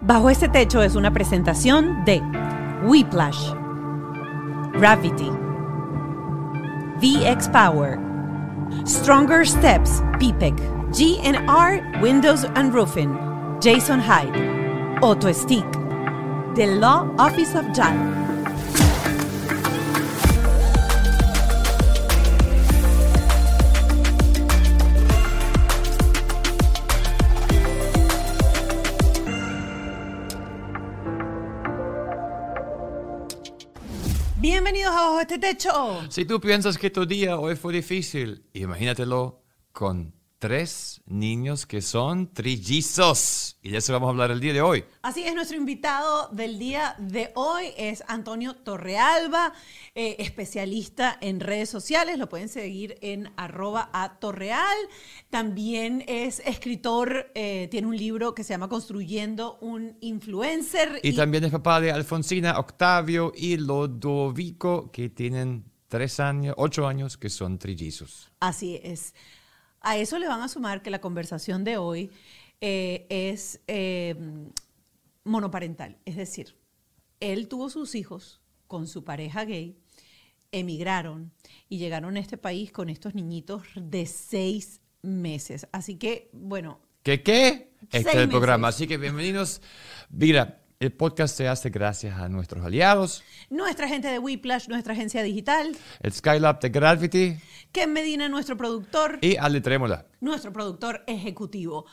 Bajo este techo es una presentación de Whiplash, Gravity, VX Power, Stronger Steps, PPEC, GNR Windows and Roofing, Jason Hyde, Auto Stick, The Law Office of JAL. Bienvenidos a Bajo este Techo. Si tú piensas que tu día hoy fue difícil, imagínatelo con tres niños que son trillizos. Y de eso vamos a hablar el día de hoy. Así es, nuestro invitado del día de hoy es Antonio Torrealba, eh, especialista en redes sociales. Lo pueden seguir en arroba a Torreal. También es escritor, eh, tiene un libro que se llama Construyendo un Influencer. Y, también es papá de Alfonsina, Octavio y Lodovico, que tienen tres años, ocho años, que son trillizos. Así es. A eso le van a sumar que la conversación de hoy eh, es eh, monoparental. Es decir, él tuvo sus hijos con su pareja gay, emigraron y llegaron a este país con estos niñitos de seis meses. Así que, bueno. ¿Qué qué? Este es el programa. Así que bienvenidos. Mira, el podcast se hace gracias a nuestros aliados. Nuestra gente de Whiplash, nuestra agencia digital. El Skylab de Gravity. Ken Medina, nuestro productor. Y Ale Trémola. Nuestro productor ejecutivo.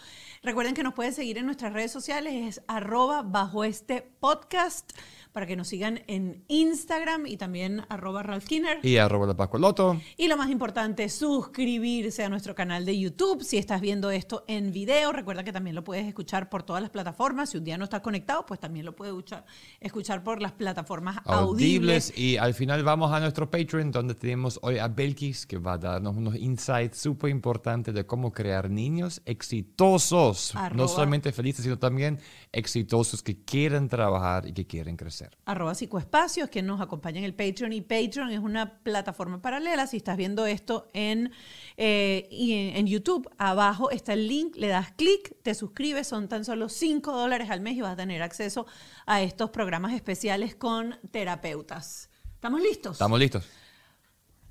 Recuerden que nos pueden seguir en nuestras redes sociales, es arroba bajo este podcast para que nos sigan en Instagram y también arroba Ralph Kinner. Y arroba la Pascualoto. Y lo más importante, suscribirse a nuestro canal de YouTube. Si estás viendo esto en video, recuerda que también lo puedes escuchar por todas las plataformas. Si un día no estás conectado, pues también lo puedes escuchar, escuchar por las plataformas audibles. audibles. Y al final vamos a nuestro Patreon, donde tenemos hoy a Belkis, que va a darnos unos insights súper importantes de cómo crear niños exitosos. No solamente felices, sino también exitosos que quieren trabajar y que quieren crecer. Arroba psicoespacios, que nos acompaña en el Patreon. Y Patreon es una plataforma paralela. Si estás viendo esto en, eh, en, YouTube, abajo está el link, le das clic, te suscribes, son tan solo 5 dólares al mes y vas a tener acceso a estos programas especiales con terapeutas. ¿Estamos listos? Estamos listos.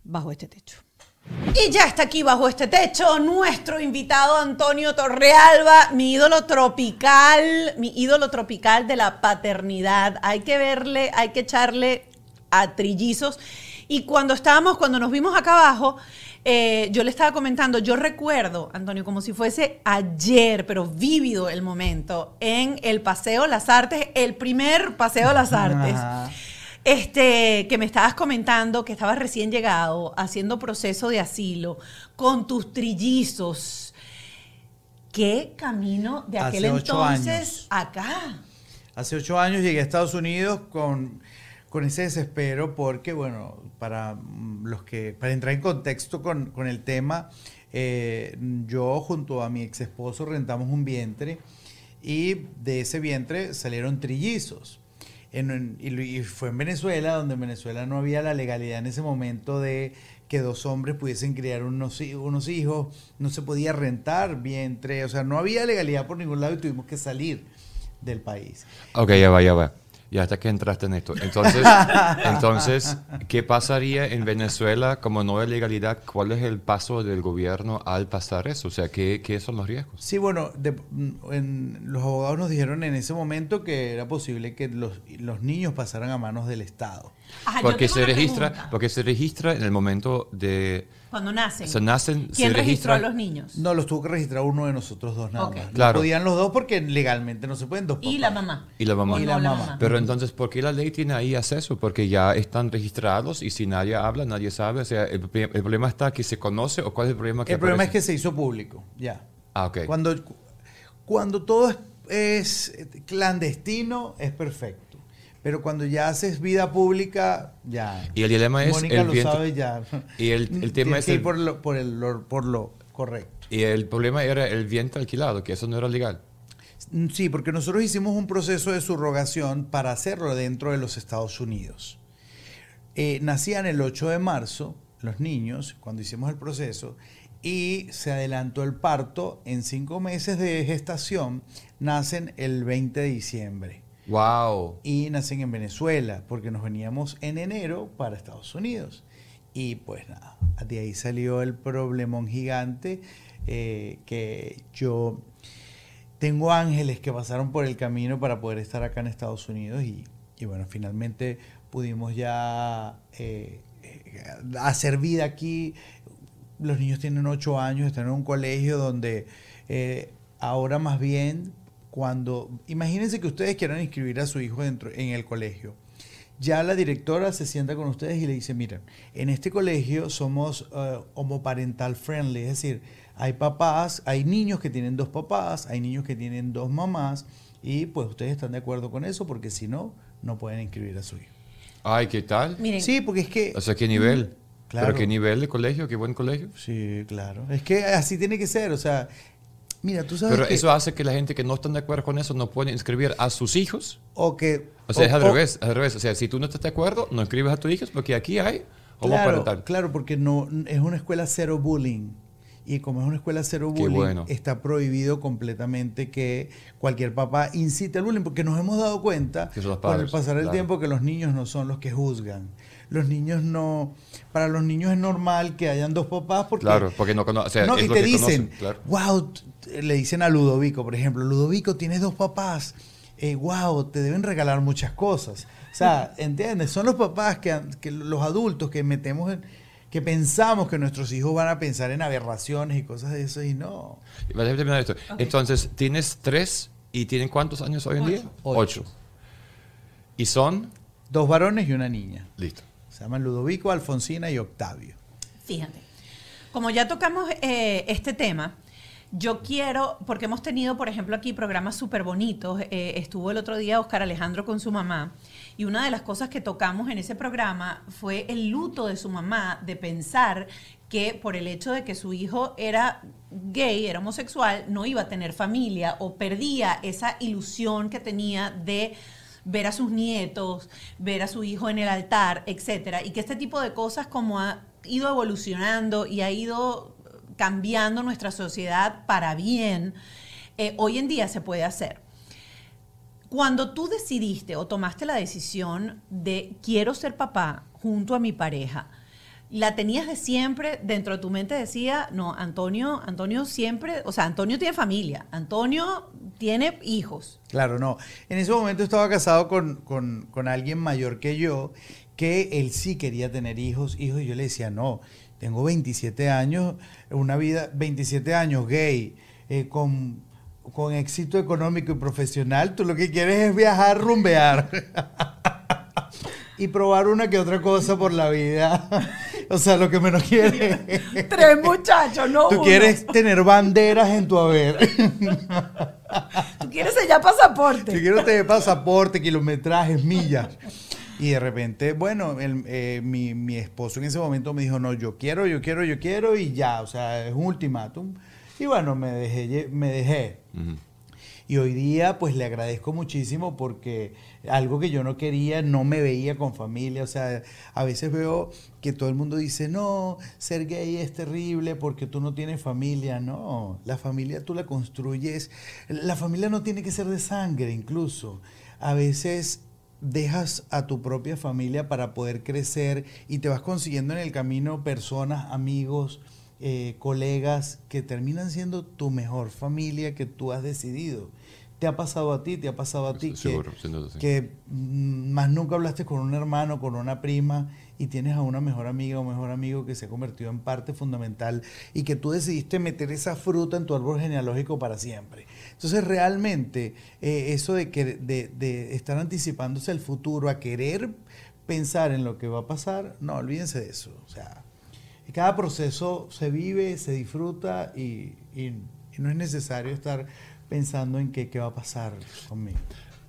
Bajo este techo. Y ya está aquí bajo este techo nuestro invitado Antonio Torrealba, mi ídolo tropical, mi ídolo tropical de la paternidad. Hay que verle, hay que echarle a trillizos. Y cuando estábamos, cuando nos vimos acá abajo, eh, yo le estaba comentando, yo recuerdo, Antonio, como si fuese ayer, pero vívido el momento, en el Paseo Las Artes, el primer Paseo Las Artes. Este, que me estabas comentando que estabas recién llegado, haciendo proceso de asilo, con tus trillizos. ¿Qué camino de aquel entonces acá? Hace ocho años llegué a Estados Unidos con, con ese desespero porque, bueno, para los que, para entrar en contexto con, con el tema, eh, yo junto a mi ex esposo rentamos un vientre y de ese vientre salieron trillizos y, fue en Venezuela, donde en Venezuela no había la legalidad en ese momento de que dos hombres pudiesen criar unos, unos hijos, no se podía rentar vientre, o sea, no había legalidad por ningún lado y tuvimos que salir del país. Ok, ya va, ya va. Y hasta que entraste en esto. Entonces, entonces, ¿qué pasaría en Venezuela como no hay legalidad? ¿Cuál es el paso del gobierno al pasar eso? O sea, ¿qué, qué son los riesgos? Sí, bueno, en, los abogados nos dijeron en ese momento que era posible que los, los niños pasaran a manos del Estado. porque, se registra, porque se registra en el momento de cuando nacen. Se nacen ¿Quién registró a los niños? No, los tuvo que registrar uno de nosotros dos nada más. Claro. Podían los dos porque legalmente no se pueden dos Y la mamá. Y la mamá. Y la mamá. Pero entonces, ¿por qué la ley tiene ahí acceso? Porque ya están registrados y si nadie habla, nadie sabe. O sea, el, problema está que se conoce o cuál es el problema que El problema es que se hizo público, ya. Ah, ok. Cuando, cuando todo es clandestino, es perfecto. Pero cuando ya haces vida pública, ya. Y el dilema es. Mónica el lo sabe ya. Y el, tema es. Que ir por, lo, por, el, por lo correcto. Y el problema era el viento alquilado, que eso no era legal. Sí, porque nosotros hicimos un proceso de subrogación para hacerlo dentro de los Estados Unidos. Eh, nacían el 8 de marzo los niños, cuando hicimos el proceso, y se adelantó el parto. En cinco meses de gestación nacen el 20 de diciembre. Wow. Y nacen en Venezuela, porque nos veníamos en enero para Estados Unidos. Y pues nada, de ahí salió el problemón gigante eh, que yo tengo ángeles que pasaron por el camino para poder estar acá en Estados Unidos y, bueno, finalmente pudimos ya eh, eh, hacer vida aquí. Los niños tienen ocho años, están en un colegio donde ahora más bien cuando, imagínense que ustedes quieran inscribir a su hijo dentro, en el colegio. Ya la directora se sienta con ustedes y le dice, mira, en este colegio somos homoparental friendly, es decir, hay papás, hay niños que tienen dos papás, hay niños que tienen dos mamás y pues ustedes están de acuerdo con eso porque si no, no pueden inscribir a su hijo. Ay, ¿qué tal? Sí, porque es que... O sea, ¿qué nivel? Claro. ¿Pero qué nivel de colegio? ¿Qué buen colegio? Sí, claro. Es que así tiene que ser, o sea... Mira, tú sabes Pero eso hace que la gente que no está de acuerdo con eso no puede inscribir a sus hijos. O que... O sea, es al revés, al revés. O sea, si tú no estás de acuerdo, no inscribes a tus hijos porque aquí hay claro, Claro, porque no, es una escuela cero bullying y como es una escuela cero bullying, está prohibido completamente que cualquier papá incite al bullying, porque nos hemos dado cuenta con el pasar el tiempo que los niños no son los que juzgan. Los niños no, para los niños es normal que hayan dos papás porque... Claro, porque no conocen. no, y te dicen, wow, le dicen a Ludovico, por ejemplo, Ludovico, tienes dos papás, eh, wow, te deben regalar muchas cosas. O sea, ¿entiendes? Son los papás que, que los adultos que metemos en que pensamos que nuestros hijos van a pensar en aberraciones y cosas de eso y no. Entonces, tienes tres y tienen cuántos años hoy en día? Ocho. ¿Y son? Dos varones y una niña. Listo. Se llaman Ludovico, Alfonsina y Octavio. Fíjate, como ya tocamos eh, este tema, yo quiero, porque hemos tenido, por ejemplo, aquí programas súper bonitos. Eh, estuvo el otro día Oscar Alejandro con su mamá. Y una de las cosas que tocamos en ese programa fue el luto de su mamá, de pensar que por el hecho de que su hijo era gay, era homosexual, no iba a tener familia o perdía esa ilusión que tenía de ver a sus nietos, ver a su hijo en el altar, etcétera, y que este tipo de cosas como ha ido evolucionando y ha ido cambiando nuestra sociedad para bien, eh, hoy en día se puede hacer. Cuando tú decidiste o tomaste la decisión de quiero ser papá junto a mi pareja, la tenías de siempre dentro de tu mente decía, no, Antonio, Antonio siempre, o sea, Antonio tiene familia, Antonio tiene hijos. Claro, no. En ese momento estaba casado con, con alguien mayor que yo, que él sí quería tener hijos, hijos, y yo le decía, no, tengo 27 años, una vida, 27 años gay, eh, con, con éxito económico y profesional, tú lo que quieres es viajar, rumbear. y probar una que otra cosa por la vida. o sea, lo que menos quieres. Tres muchachos, no. Tú quieres tener banderas en tu haber. Tú quieres sellar pasaporte. Tú quieres tener pasaporte, kilometrajes, millas. Y de repente, bueno, eh, mi, esposo en ese momento me dijo, no, yo quiero, yo quiero, yo quiero y ya, o sea, es un ultimátum. Y bueno, me dejé. Me dejé. Y hoy día pues le agradezco muchísimo porque algo que yo no quería, no me veía con familia. O sea, a veces veo que todo el mundo dice, no, ser gay es terrible porque tú no tienes familia. No, la familia tú la construyes. La familia no tiene que ser de sangre incluso. A veces dejas a tu propia familia para poder crecer y te vas consiguiendo en el camino personas, amigos, eh, colegas que terminan siendo tu mejor familia que tú has decidido. Te ha pasado a ti, te ha pasado a ti que, que mm, más nunca hablaste con un hermano, con una prima y tienes a una mejor amiga o mejor amigo que se ha convertido en parte fundamental y que tú decidiste meter esa fruta en tu árbol genealógico para siempre. Entonces realmente eh, eso de, que, de, estar anticipándose al futuro, a querer pensar en lo que va a pasar, no, olvídense de eso. O sea, cada proceso se vive, se disfruta y, no es necesario estar pensando en qué, qué va a pasar conmigo.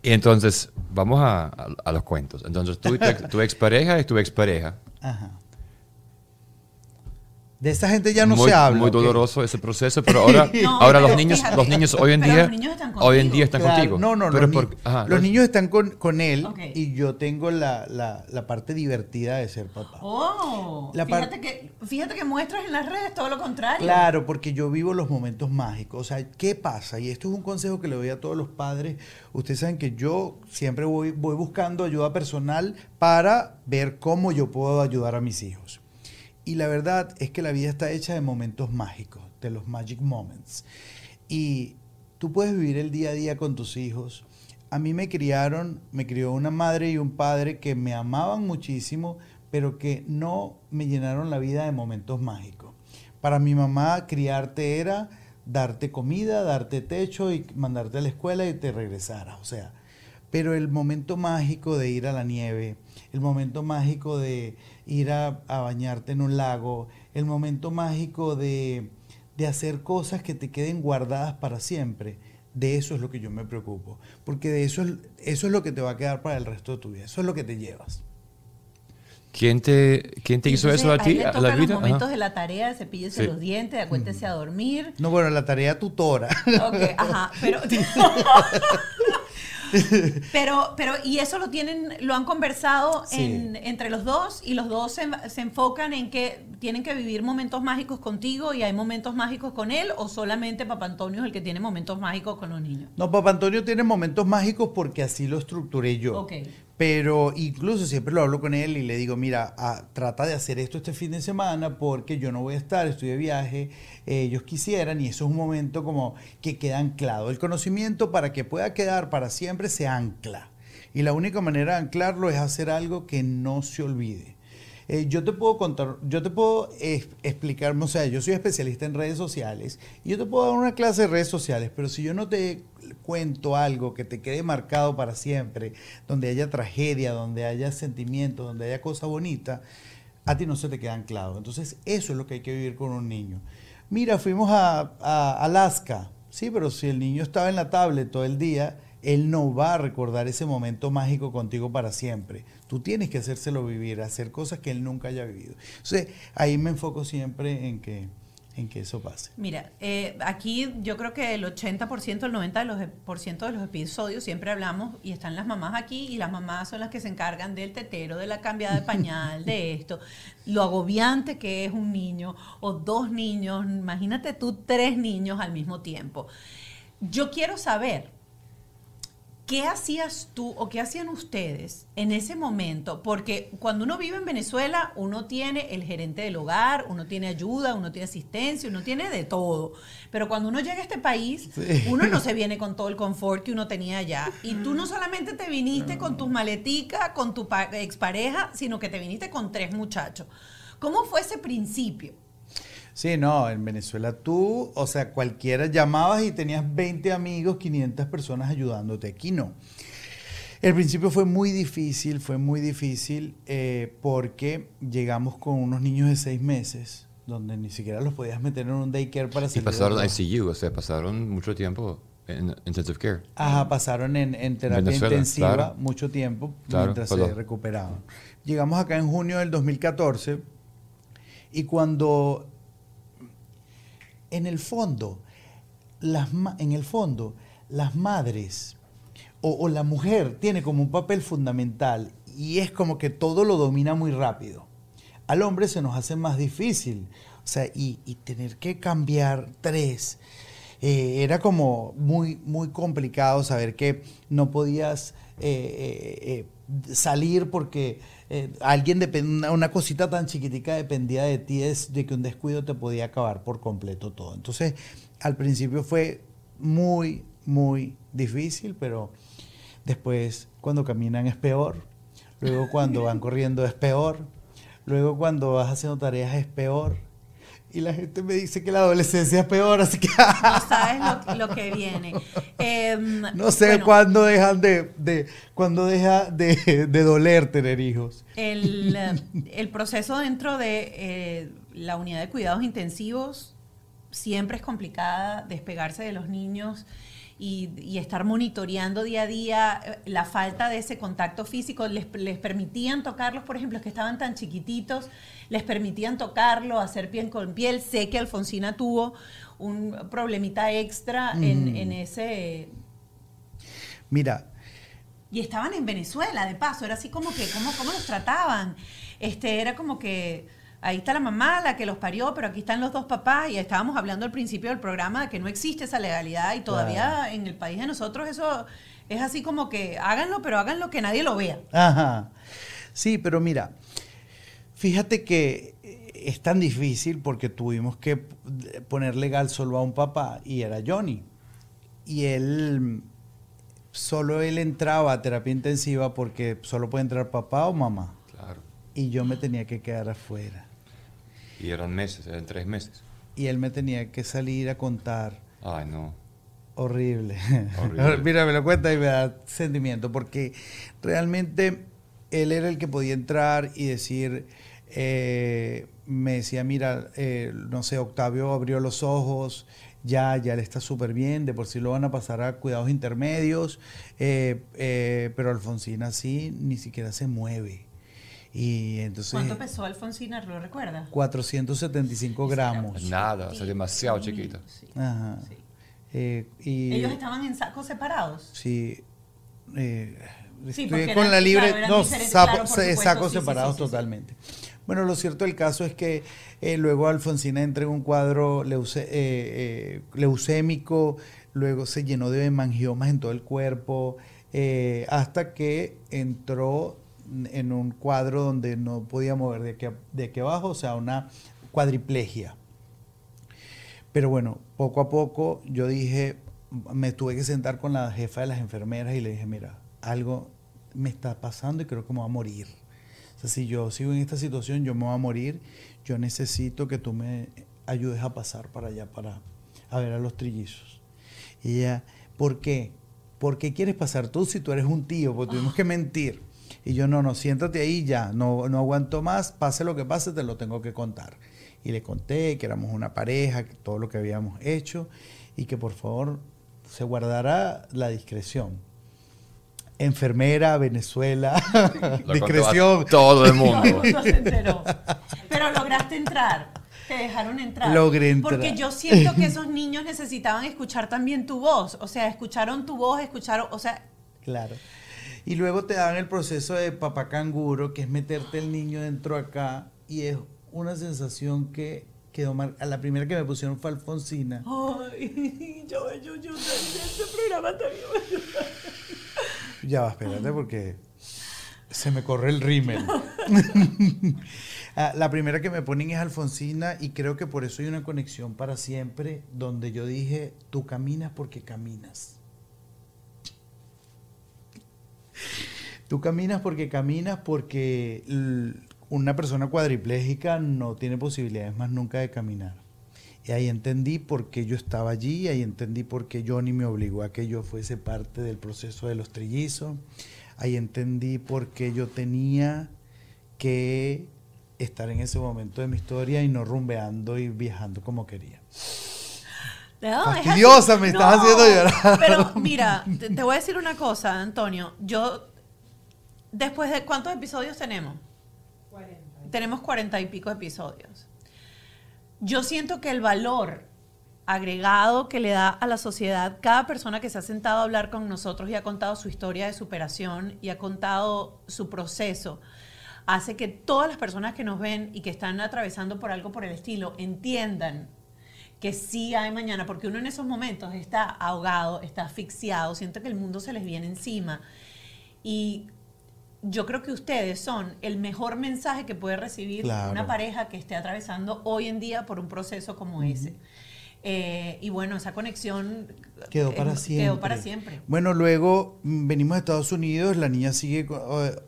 Y entonces, vamos a, los cuentos. Entonces, tu, tu expareja es tu expareja. Ajá. De esa gente ya no se habla. Muy doloroso ese proceso, pero ahora, ahora los niños, los niños hoy en día, hoy en día están contigo. No, no, pero los, los, niños están con, con él y yo tengo la, la, la, parte divertida de ser papá. Oh, fíjate, que, fíjate que muestras en las redes todo lo contrario. Claro, porque yo vivo los momentos mágicos. O sea, ¿qué pasa? Y esto es un consejo que le doy a todos los padres. Ustedes saben que yo siempre voy, voy buscando ayuda personal para ver cómo yo puedo ayudar a mis hijos. Y la verdad es que la vida está hecha de momentos mágicos, de los magic moments. Y tú puedes vivir el día a día con tus hijos. A mí me criaron, me crió una madre y un padre que me amaban muchísimo, pero que no me llenaron la vida de momentos mágicos. Para mi mamá, criarte era darte comida, darte techo y mandarte a la escuela y te regresaras. O sea, pero el momento mágico de ir a la nieve, el momento mágico de ir a, bañarte en un lago, el momento mágico de, hacer cosas que te queden guardadas para siempre. De eso es lo que yo me preocupo, porque de eso es, eso es lo que te va a quedar para el resto de tu vida, eso es lo que te llevas. ¿Quién te, quién te hizo eso a ti? A la los momentos de la tarea, cepíllese los dientes, acuéntese a dormir. No, bueno, la tarea tutora. Ok, ajá, pero... pero, pero, y eso lo tienen, lo han conversado entre los dos y los dos se, enfocan en que tienen que vivir momentos mágicos contigo y hay momentos mágicos con él o solamente Papá Antonio es el que tiene momentos mágicos con los niños. No, Papá Antonio tiene momentos mágicos porque así lo estructuré yo. Okay. Pero incluso siempre lo hablo con él y le digo, mira, ah, trata de hacer esto este fin de semana porque yo no voy a estar, estoy de viaje, ellos quisieran y eso es un momento como que queda anclado. El conocimiento para que pueda quedar para siempre se ancla. Y la única manera de anclarlo es hacer algo que no se olvide. Eh, yo te puedo contar, yo te puedo explicar, o sea, yo soy especialista en redes sociales y yo te puedo dar una clase de redes sociales, pero si yo no te cuento algo que te quede marcado para siempre, donde haya tragedia, donde haya sentimiento, donde haya cosa bonita, a ti no se te queda anclado. Entonces, eso es lo que hay que vivir con un niño. Mira, fuimos a, a Alaska, sí, pero si el niño estaba en la tablet todo el día, él no va a recordar ese momento mágico contigo para siempre. Tú tienes que hacérselo vivir, hacer cosas que él nunca haya vivido. Entonces, ahí me enfoco siempre en que, en que eso pase. Mira, eh, aquí yo creo que el 80%, el 90% de los, por ciento de los episodios siempre hablamos y están las mamás aquí y las mamás son las que se encargan del tetero, de la cambiada de pañal, de esto, lo agobiante que es un niño o dos niños, imagínate tú tres niños al mismo tiempo. Yo quiero saber, ¿Qué hacías tú o qué hacían ustedes en ese momento? Porque cuando uno vive en Venezuela, uno tiene el gerente del hogar, uno tiene ayuda, uno tiene asistencia, uno tiene de todo. Pero cuando uno llega a este país, uno no se viene con todo el confort que uno tenía allá. Y tú no solamente te viniste con tus maleticas, con tu expareja, sino que te viniste con tres muchachos. ¿Cómo fue ese principio? Sí, no, en Venezuela tú, o sea, cualquiera llamabas y tenías 20 amigos, 500 personas ayudándote. Aquí no. El principio fue muy difícil, fue muy difícil eh, porque llegamos con unos niños de seis meses donde ni siquiera los podías meter en un daycare para salir. Y pasaron ICU, o sea, pasaron mucho tiempo en intensive care. Ajá, pasaron en, terapia intensiva mucho tiempo mientras se recuperaban. Llegamos acá en junio del 2014 y cuando en el fondo, las, en el fondo, las madres o, la mujer tiene como un papel fundamental y es como que todo lo domina muy rápido. Al hombre se nos hace más difícil. O sea, y, tener que cambiar tres. Eh, era como muy, muy complicado saber que no podías eh, eh, salir porque eh, alguien depende, una cosita tan chiquitica dependía de ti, es de que un descuido te podía acabar por completo todo. Entonces, al principio fue muy, muy difícil, pero después cuando caminan es peor, luego cuando van corriendo es peor, luego cuando vas haciendo tareas es peor, y la gente me dice que la adolescencia es peor, así que... No sabes lo, que viene. Em, no sé cuándo dejan de, de cuándo deja de, doler tener hijos. El, proceso dentro de eh, la unidad de cuidados intensivos siempre es complicada, despegarse de los niños y, estar monitoreando día a día eh, la falta de ese contacto físico. Les, les, permitían tocarlos, por ejemplo, que estaban tan chiquititos, les permitían tocarlo, hacer piel con piel. Sé que Alfonsina tuvo un problemita extra en, en ese... Mira, y estaban en Venezuela, de paso, era así como que, ¿cómo, cómo los trataban? Este, era como que ahí está la mamá, la que los parió, pero aquí están los dos papás y estábamos hablando al principio del programa de que no existe esa legalidad y todavía en el país de nosotros eso es así como que háganlo, pero háganlo que nadie lo vea. Ajá. Sí, pero mira, fíjate que es tan difícil porque tuvimos que poner legal solo a un papá y era Johnny. Y él, solo él entraba a terapia intensiva porque solo puede entrar papá o mamá. Claro. Y yo me tenía que quedar afuera. Y eran meses, eran tres meses. Y él me tenía que salir a contar. Ay, no. Horrible. Mira, me lo cuenta y me da sentimiento, porque realmente él era el que podía entrar y decir, eh, me decía, mira, eh, no sé, Octavio abrió los ojos, ya, ya le está súper bien, de por sí lo van a pasar a cuidados intermedios, eh, pero Alfonsina sí ni siquiera se mueve. Y entonces, ¿Cuánto pesó Alfonsina? ¿Lo recuerda? 475 gramos. Nada, o sea, demasiado chiquito. Ajá. Eh, y, ¿Ellos estaban en sacos separados? Sí. Eh, con la libre, no, sacos separados totalmente. Bueno, lo cierto del caso es que eh, luego Alfonsina entra en un cuadro eh, leucémico, luego se llenó de mangiomas en todo el cuerpo, hasta que entró en un cuadro donde no podía mover de aquí, de aquí abajo, o sea, una cuadriplegia. Pero bueno, poco a poco yo dije, me tuve que sentar con la jefa de las enfermeras y le dije, mira, algo me está pasando y creo que me voy a morir. O sea, si yo sigo en esta situación, yo me voy a morir. Yo necesito que tú me ayudes a pasar para allá, para a ver a los trillizos. Y ella, ¿por qué? ¿Por qué quieres pasar tú si tú eres un tío? Porque tuvimos que mentir. Y yo, no, no, siéntate ahí ya, no, no aguanto más, pase lo que pase, te lo tengo que contar. Y le conté que éramos una pareja, que todo lo que habíamos hecho y que por favor se guardara la discreción. Enfermera, Venezuela, discreción. Todo el mundo. Pero lograste entrar. Te dejaron entrar. Logré entrar. Porque yo siento que esos niños necesitaban escuchar también tu voz. O sea, escucharon tu voz, escucharon, o sea. Claro. Y luego te dan el proceso de papá canguro, que es meterte el niño dentro acá, y es una sensación que quedó mal. A la primera que me pusieron fue Alfonsina. Ay, yo, yo, yo, este programa también Ya va, espérate, porque se me corre el rímel. Ah, la primera que me ponen es Alfonsina y creo que por eso hay una conexión para siempre donde yo dije, tú caminas porque caminas. Tú caminas porque caminas porque una persona cuadriplégica no tiene posibilidades más nunca de caminar. Y ahí entendí por qué yo estaba allí, ahí entendí por qué Johnny me obligó a que yo fuese parte del proceso de los trillizos, ahí entendí por qué yo tenía que estar en ese momento de mi historia y no rumbeando y viajando como quería. Fastidiosa, me estás haciendo llorar. Pero mira, te, voy a decir una cosa, Antonio. Yo, después de cuántos episodios tenemos? 40. Tenemos cuarenta y pico episodios. Yo siento que el valor agregado que le da a la sociedad cada persona que se ha sentado a hablar con nosotros y ha contado su historia de superación y ha contado su proceso, hace que todas las personas que nos ven y que están atravesando por algo por el estilo entiendan que sí hay mañana, porque uno en esos momentos está ahogado, está asfixiado, siente que el mundo se les viene encima. Y yo creo que ustedes son el mejor mensaje que puede recibir una pareja que esté atravesando hoy en día por un proceso como ese. Eh, y bueno, esa conexión quedó para, siempre. quedó para siempre. Bueno, luego mm, venimos a Estados Unidos, la niña sigue,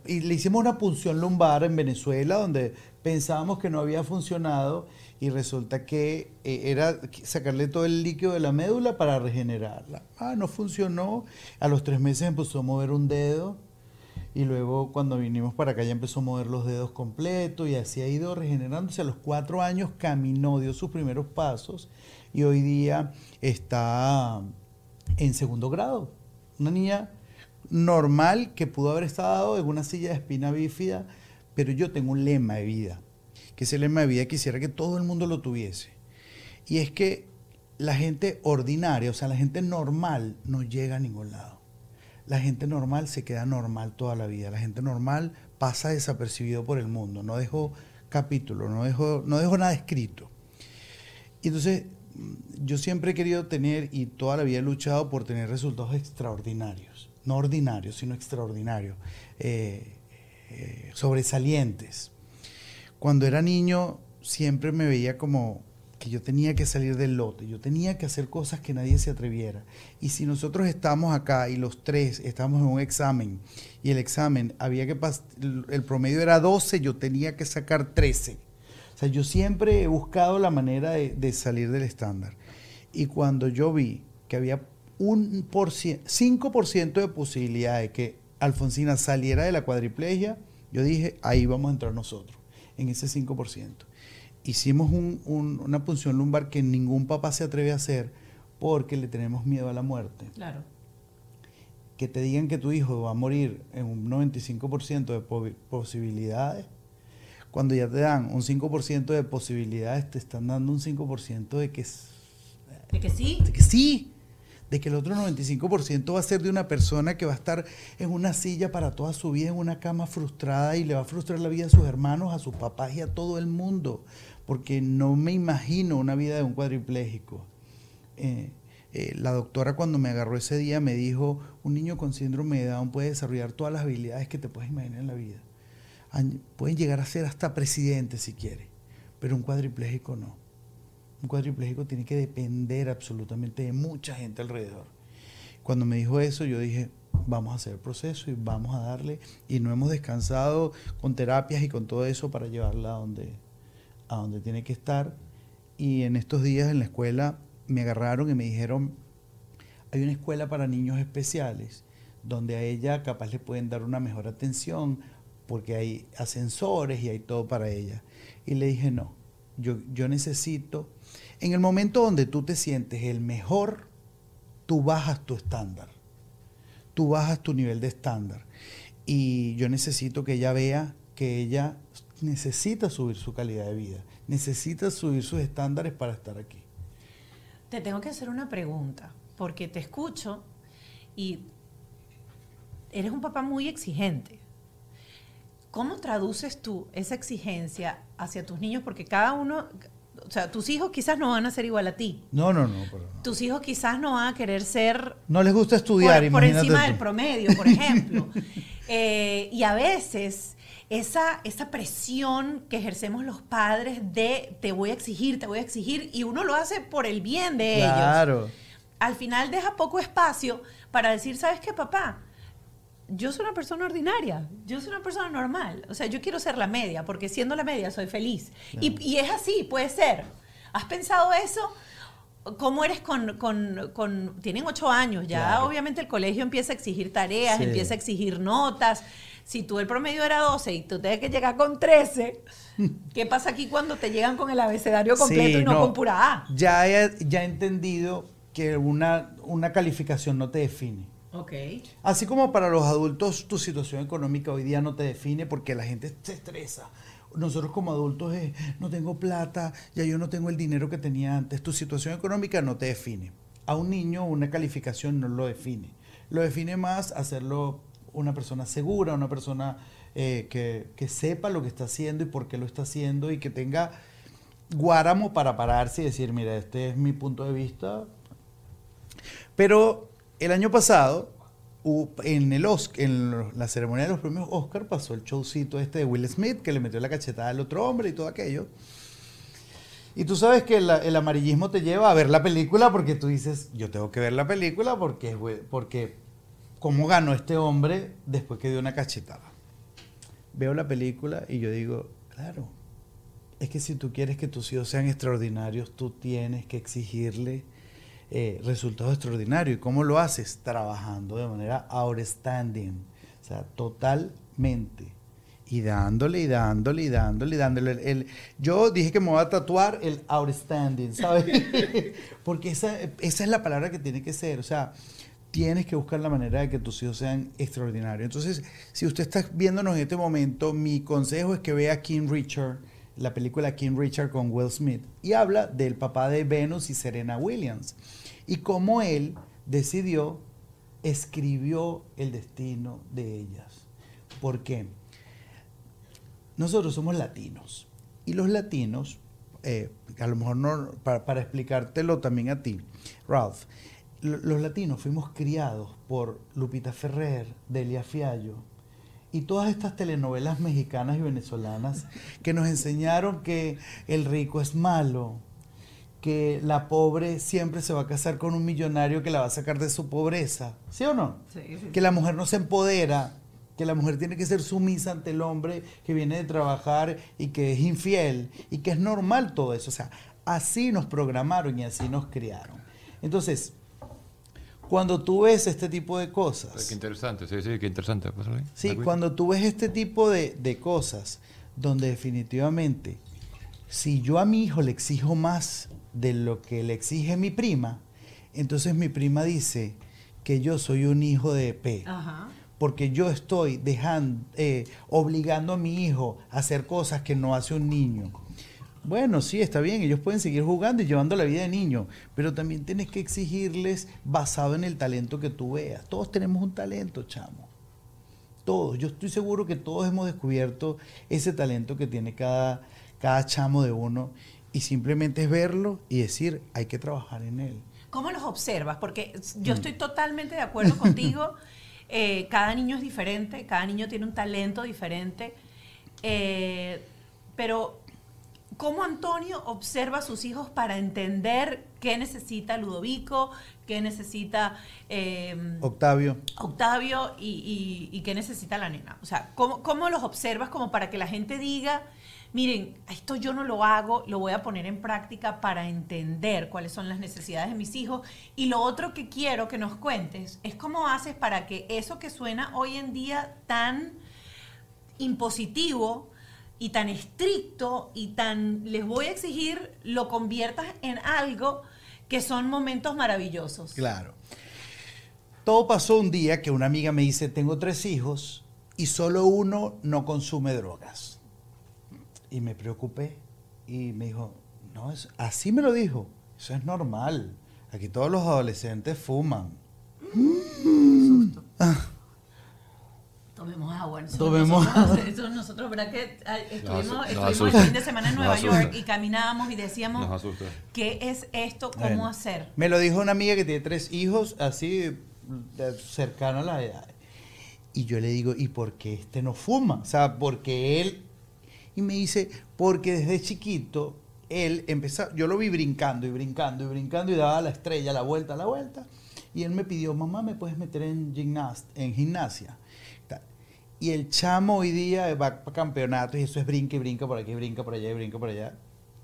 y le hicimos una punción lumbar en Venezuela, donde pensábamos que no había funcionado y resulta que eh, era sacarle todo el líquido de la médula para regenerarla. Ah, no funcionó. A los tres meses empezó a mover un dedo y luego cuando vinimos para acá ya empezó a mover los dedos completos y así ha ido regenerándose. A los cuatro años caminó, dio sus primeros pasos y hoy día está en segundo grado. Una niña normal que pudo haber estado en una silla de espina bífida, pero yo tengo un lema de vida, que ese lema de vida quisiera que todo el mundo lo tuviese. Y es que la gente ordinaria, o sea, la gente normal, no llega a ningún lado. La gente normal se queda normal toda la vida. La gente normal pasa desapercibido por el mundo. No dejo capítulo, no dejo, no nada escrito. Entonces, yo siempre he querido tener y toda la vida he luchado por tener resultados extraordinarios. No ordinarios, sino extraordinarios. Eh, eh, sobresalientes. Cuando era niño, siempre me veía como yo tenía que salir del lote, yo tenía que hacer cosas que nadie se atreviera. Y si nosotros estamos acá y los tres estamos en un examen y el examen había que el promedio era 12, yo tenía que sacar 13. O sea, yo siempre he buscado la manera de, salir del estándar. Y cuando yo vi que había un por 5% de posibilidad de que Alfonsina saliera de la cuadriplegia, yo dije, ahí vamos a entrar nosotros, en ese 5% hicimos una punción lumbar que ningún papá se atreve a hacer porque le tenemos miedo a la muerte. Claro. Que te digan que tu hijo va a morir en un 95% de posibilidades, cuando ya te dan un 5% de posibilidades, te están dando un 5% de que... ¿De que sí? De que sí de que el otro 95% va a ser de una persona que va a estar en una silla para toda su vida, en una cama frustrada y le va a frustrar la vida a sus hermanos, a sus papás y a todo el mundo porque no me imagino una vida de un cuadripléjico. Eh, eh, la doctora cuando me agarró ese día me dijo, un niño con síndrome de Down puede desarrollar todas las habilidades que te puedes imaginar en la vida. Pueden llegar a ser hasta presidente si quiere, pero un cuadripléjico no. Un cuadripléjico tiene que depender absolutamente de mucha gente alrededor. Cuando me dijo eso, yo dije, vamos a hacer el proceso y vamos a darle, y no hemos descansado con terapias y con todo eso para llevarla a donde, a donde tiene que estar. Y en estos días en la escuela me agarraron y me dijeron, hay una escuela para niños especiales, donde a ella capaz le pueden dar una mejor atención, porque hay ascensores y hay todo para ella. Y le dije, no, yo, yo necesito, en el momento donde tú te sientes el mejor, tú bajas tu estándar, tú bajas tu nivel de estándar. Y yo necesito que ella vea que ella necesita subir su calidad de vida, necesita subir sus estándares para estar aquí. Te tengo que hacer una pregunta, porque te escucho y eres un papá muy exigente. ¿Cómo traduces tú esa exigencia hacia tus niños? Porque cada uno, o sea, tus hijos quizás no van a ser igual a ti. No, no, no. Tus hijos quizás no van a querer ser... No les gusta estudiar. Por, por encima del promedio, por ejemplo. Eh, y a veces esa, esa presión que ejercemos los padres de te voy a exigir, te voy a exigir, y uno lo hace por el bien de ellos. Claro. Al final deja poco espacio para decir, ¿sabes qué, papá? Yo soy una persona ordinaria, yo soy una persona normal. O sea, yo quiero ser la media, porque siendo la media soy feliz. Y, y, es así, puede ser. ¿Has pensado eso? ¿Cómo eres con, con, con, Tienen ocho años, ya obviamente el colegio empieza a exigir tareas, empieza a exigir notas si tú el promedio era 12 y tú tienes que llegar con 13, ¿qué pasa aquí cuando te llegan con el abecedario completo y no, con pura A? Ya he, ya he entendido que una, una calificación no te define. Okay. Así como para los adultos tu situación económica hoy día no te define porque la gente se estresa. Nosotros como adultos es, no tengo plata, ya yo no tengo el dinero que tenía antes. Tu situación económica no te define. A un niño una calificación no lo define. Lo define más hacerlo una persona segura, una persona eh, que, sepa lo que está haciendo y por qué lo está haciendo y que tenga guáramo para pararse y decir, mira, este es mi punto de vista. Pero el año pasado, en, el en la ceremonia de los premios Oscar, pasó el showcito este de Will Smith, que le metió la cachetada al otro hombre y todo aquello. Y tú sabes que el, amarillismo te lleva a ver la película porque tú dices, yo tengo que ver la película porque, porque cómo ganó este hombre después que dio una cachetada. Veo la película y yo digo, claro, es que si tú quieres que tus hijos sean extraordinarios, tú tienes que exigirle eh, resultados extraordinarios. ¿Y cómo lo haces? Trabajando de manera outstanding, o sea, totalmente. Y dándole, y dándole, y dándole, y dándole. El, yo dije que me voy a tatuar el outstanding, ¿sabes? Porque esa, esa es la palabra que tiene que ser. O sea, tienes que buscar la manera de que tus hijos sean extraordinarios. Entonces, si usted está viéndonos en este momento, mi consejo es que vea King Richard, la película King Richard con Will Smith, y habla del papá de Venus y Serena Williams, y cómo él decidió, escribió el destino de ellas. ¿Por qué? Nosotros somos latinos, y los latinos, eh, a lo mejor no, para, para explicártelo también a ti, Ralph, los latinos fuimos criados por Lupita Ferrer, Delia Fiallo y todas estas telenovelas mexicanas y venezolanas que nos enseñaron que el rico es malo, que la pobre siempre se va a casar con un millonario que la va a sacar de su pobreza, ¿sí o no? Que la mujer no se empodera, que la mujer tiene que ser sumisa ante el hombre que viene de trabajar y que es infiel y que es normal todo eso, o sea, así nos programaron y así nos criaron. Entonces, cuando tú ves este tipo de cosas. Qué interesante, sí, sí, qué interesante. Sí, cuando tú ves este tipo de, de, cosas, donde definitivamente, si yo a mi hijo le exijo más de lo que le exige mi prima, entonces mi prima dice que yo soy un hijo de P. Porque yo estoy dejando, eh, obligando a mi hijo a hacer cosas que no hace un niño. Bueno, sí, está bien, ellos pueden seguir jugando y llevando la vida de niño, pero también tienes que exigirles basado en el talento que tú veas. Todos tenemos un talento, chamo. Todos. Yo estoy seguro que todos hemos descubierto ese talento que tiene cada, cada chamo de uno y simplemente es verlo y decir, hay que trabajar en él. ¿Cómo los observas? Porque yo estoy totalmente de acuerdo contigo. Eh, cada niño es diferente, cada niño tiene un talento diferente, eh, pero ¿Cómo Antonio observa a sus hijos para entender qué necesita Ludovico, qué necesita em, Octavio, Octavio y, qué necesita la nena? O sea, ¿cómo, ¿cómo, los observas como para que la gente diga, miren, esto yo no lo hago, lo voy a poner en práctica para entender cuáles son las necesidades de mis hijos? Y lo otro que quiero que nos cuentes es cómo haces para que eso que suena hoy en día tan impositivo, y tan estricto y tan les voy a exigir, lo conviertas en algo que son momentos maravillosos. Claro. Todo pasó un día que una amiga me dice, tengo tres hijos y solo uno no consume drogas. Y me preocupé y me dijo, no, es, así me lo dijo, eso es normal. Aquí todos los adolescentes fuman. Ah. Tomemos agua. Tomemos nosotros, nosotros, ¿verdad? Que estuvimos, estuvimos el fin de semana en Nueva York y caminábamos y decíamos, ¿qué es esto? ¿Cómo hacer? Me lo dijo una amiga que tiene tres hijos, así cercana a la edad. Y yo le digo, ¿y por qué este no fuma? O sea, porque él... Y me dice, porque desde chiquito él empezó, yo lo vi brincando y brincando y brincando y daba la estrella, la vuelta, la vuelta. Y él me pidió, mamá, ¿me puedes meter en, gimnast en gimnasia? Y el chamo hoy día va para campeonatos y eso es brinca y brinca por aquí, brinca por allá y brinca por allá,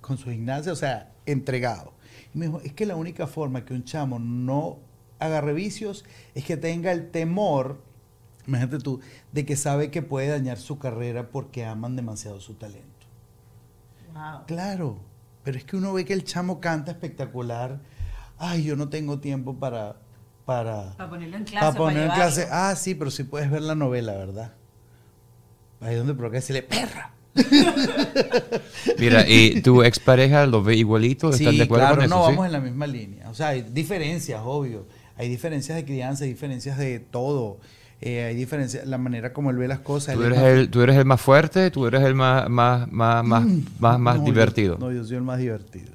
con su gimnasia, o sea, entregado. Y me dijo, es que la única forma que un chamo no agarre vicios es que tenga el temor, imagínate tú, de que sabe que puede dañar su carrera porque aman demasiado su talento. Wow. Claro, pero es que uno ve que el chamo canta espectacular. Ay, yo no tengo tiempo para, para, para ponerlo en clase. Para ponerlo en clase. Ah, sí, pero sí puedes ver la novela, ¿verdad? Ahí donde provoca decirle, perra. Mira, ¿y tu expareja lo ve igualito? ¿Están de acuerdo con eso? No, vamos en la misma línea. O sea, hay diferencias, obvio. Hay diferencias de crianza, hay diferencias de todo. Eh, hay diferencias, la manera como él ve las cosas. ¿Tú eres, el, ¿Tú eres el más fuerte? ¿Tú eres el más, más, más, más, mm, más, más divertido? no, yo soy el más divertido.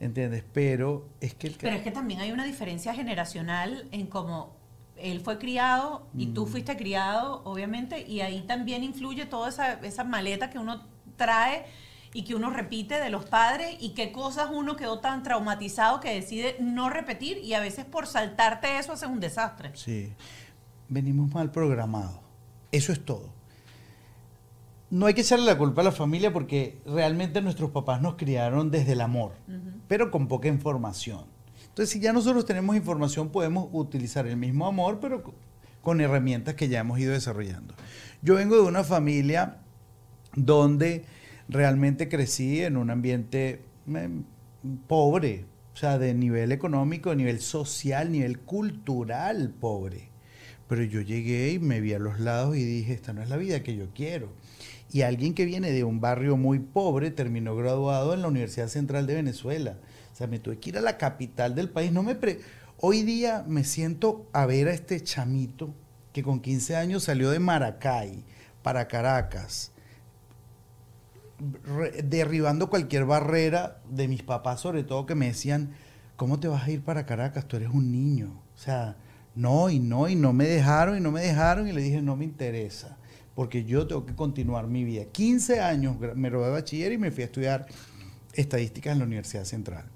¿Entiendes? Pero es que... Pero es que también hay una diferencia generacional en cómo él fue criado y tú mm. fuiste criado, obviamente, y ahí también influye toda esa, esa maleta que uno trae y que uno repite de los padres y qué cosas uno quedó tan traumatizado que decide no repetir y a veces por saltarte eso hace un desastre. Sí, venimos mal programados, eso es todo. No hay que echarle la culpa a la familia porque realmente nuestros papás nos criaron desde el amor, pero con poca información. Entonces, si ya nosotros tenemos información, podemos utilizar el mismo amor, pero con herramientas que ya hemos ido desarrollando. Yo vengo de una familia donde realmente crecí en un ambiente pobre, o sea, de nivel económico, de nivel social, nivel cultural pobre. Pero yo llegué y me vi a los lados y dije, esta no es la vida que yo quiero. Y alguien que viene de un barrio muy pobre terminó graduado en la Universidad Central de Venezuela. O sea, me tuve que ir a la capital del país. No me Hoy día me siento a ver a este chamito que con 15 años salió de Maracay para Caracas, derribando cualquier barrera de mis papás, sobre todo que me decían, ¿cómo te vas a ir para Caracas? Tú eres un niño. O sea, no y no, y no me dejaron y no me dejaron y le dije, no me interesa, porque yo tengo que continuar mi vida. 15 años me robé de bachiller y me fui a estudiar estadísticas en la Universidad Central.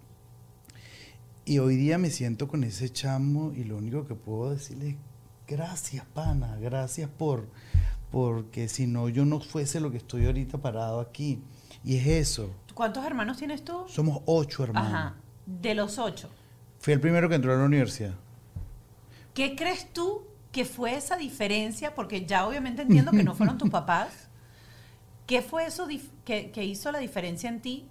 Y hoy día me siento con ese chamo y lo único que puedo decirle es, gracias, pana, gracias por, porque si no, yo no fuese lo que estoy ahorita parado aquí. Y es eso. ¿Cuántos hermanos tienes tú? Somos ocho hermanos. Ajá. De los ocho. Fui el primero que entró a la universidad. ¿Qué crees tú que fue esa diferencia? Porque ya obviamente entiendo que no fueron tus papás. ¿Qué fue eso que, que, hizo la diferencia en ti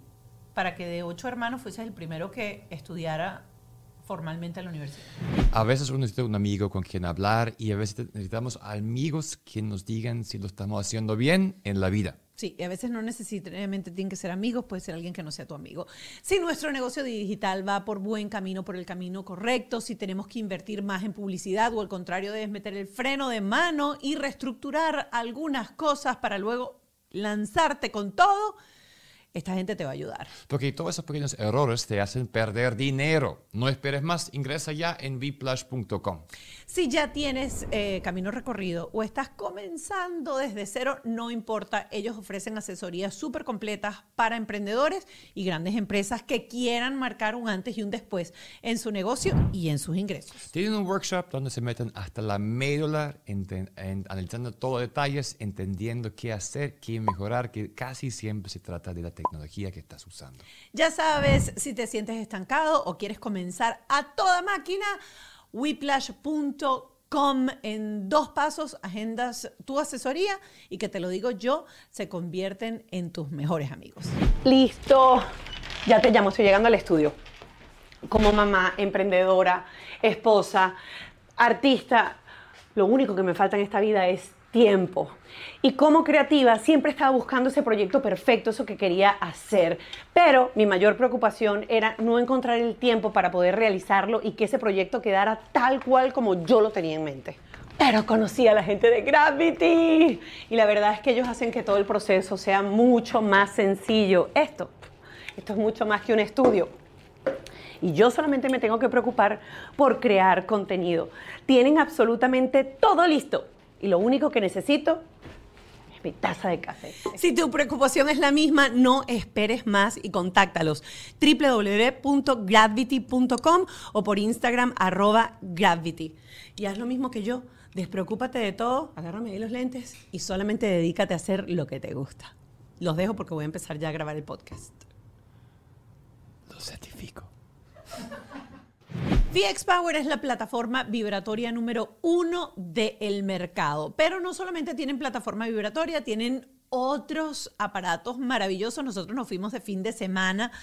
para que de ocho hermanos fueses el primero que estudiara formalmente en la universidad? A veces uno necesita un amigo con quien hablar y a veces necesitamos amigos que nos digan si lo estamos haciendo bien en la vida. Sí, y a veces no necesariamente tienen que ser amigos, puede ser alguien que no sea tu amigo. Si nuestro negocio digital va por buen camino, por el camino correcto, si tenemos que invertir más en publicidad o al contrario debes meter el freno de mano y reestructurar algunas cosas para luego lanzarte con todo, esta gente te va a ayudar. Porque todos esos pequeños errores te hacen perder dinero. No esperes más, ingresa ya en vplash.com. Si ya tienes eh, camino recorrido o estás comenzando desde cero, no importa. Ellos ofrecen asesorías súper completas para emprendedores y grandes empresas que quieran marcar un antes y un después en su negocio y en sus ingresos. Tienen un workshop donde se meten hasta la médula, analizando todos los detalles, entendiendo qué hacer, qué mejorar, que casi siempre se trata de la tecnología que estás usando. Ya sabes, si te sientes estancado o quieres comenzar a toda máquina, whiplash.com en dos pasos agendas tu asesoría y que te lo digo yo, se convierten en tus mejores amigos. Listo, ya te llamo, estoy llegando al estudio. Como mamá, emprendedora, esposa, artista, lo único que me falta en esta vida es tiempo. Y como creativa siempre estaba buscando ese proyecto perfecto, eso que quería hacer. Pero mi mayor preocupación era no encontrar el tiempo para poder realizarlo y que ese proyecto quedara tal cual como yo lo tenía en mente. Pero conocí a la gente de Gravity y la verdad es que ellos hacen que todo el proceso sea mucho más sencillo. Esto, esto es mucho más que un estudio. Y yo solamente me tengo que preocupar por crear contenido. Tienen absolutamente todo listo y lo único que necesito es mi taza de café. Si tu preocupación es la misma, no esperes más y contáctalos www.gravity.com o por Instagram arroba gravity. Y haz lo mismo que yo. Despreocúpate de todo, agárrame ahí los lentes y solamente dedícate a hacer lo que te gusta. Los dejo porque voy a empezar ya a grabar el podcast. Lo certifico. VX Power es la plataforma vibratoria número uno del mercado, pero no solamente tienen plataforma vibratoria, tienen otros aparatos maravillosos. Nosotros nos fuimos de fin de semana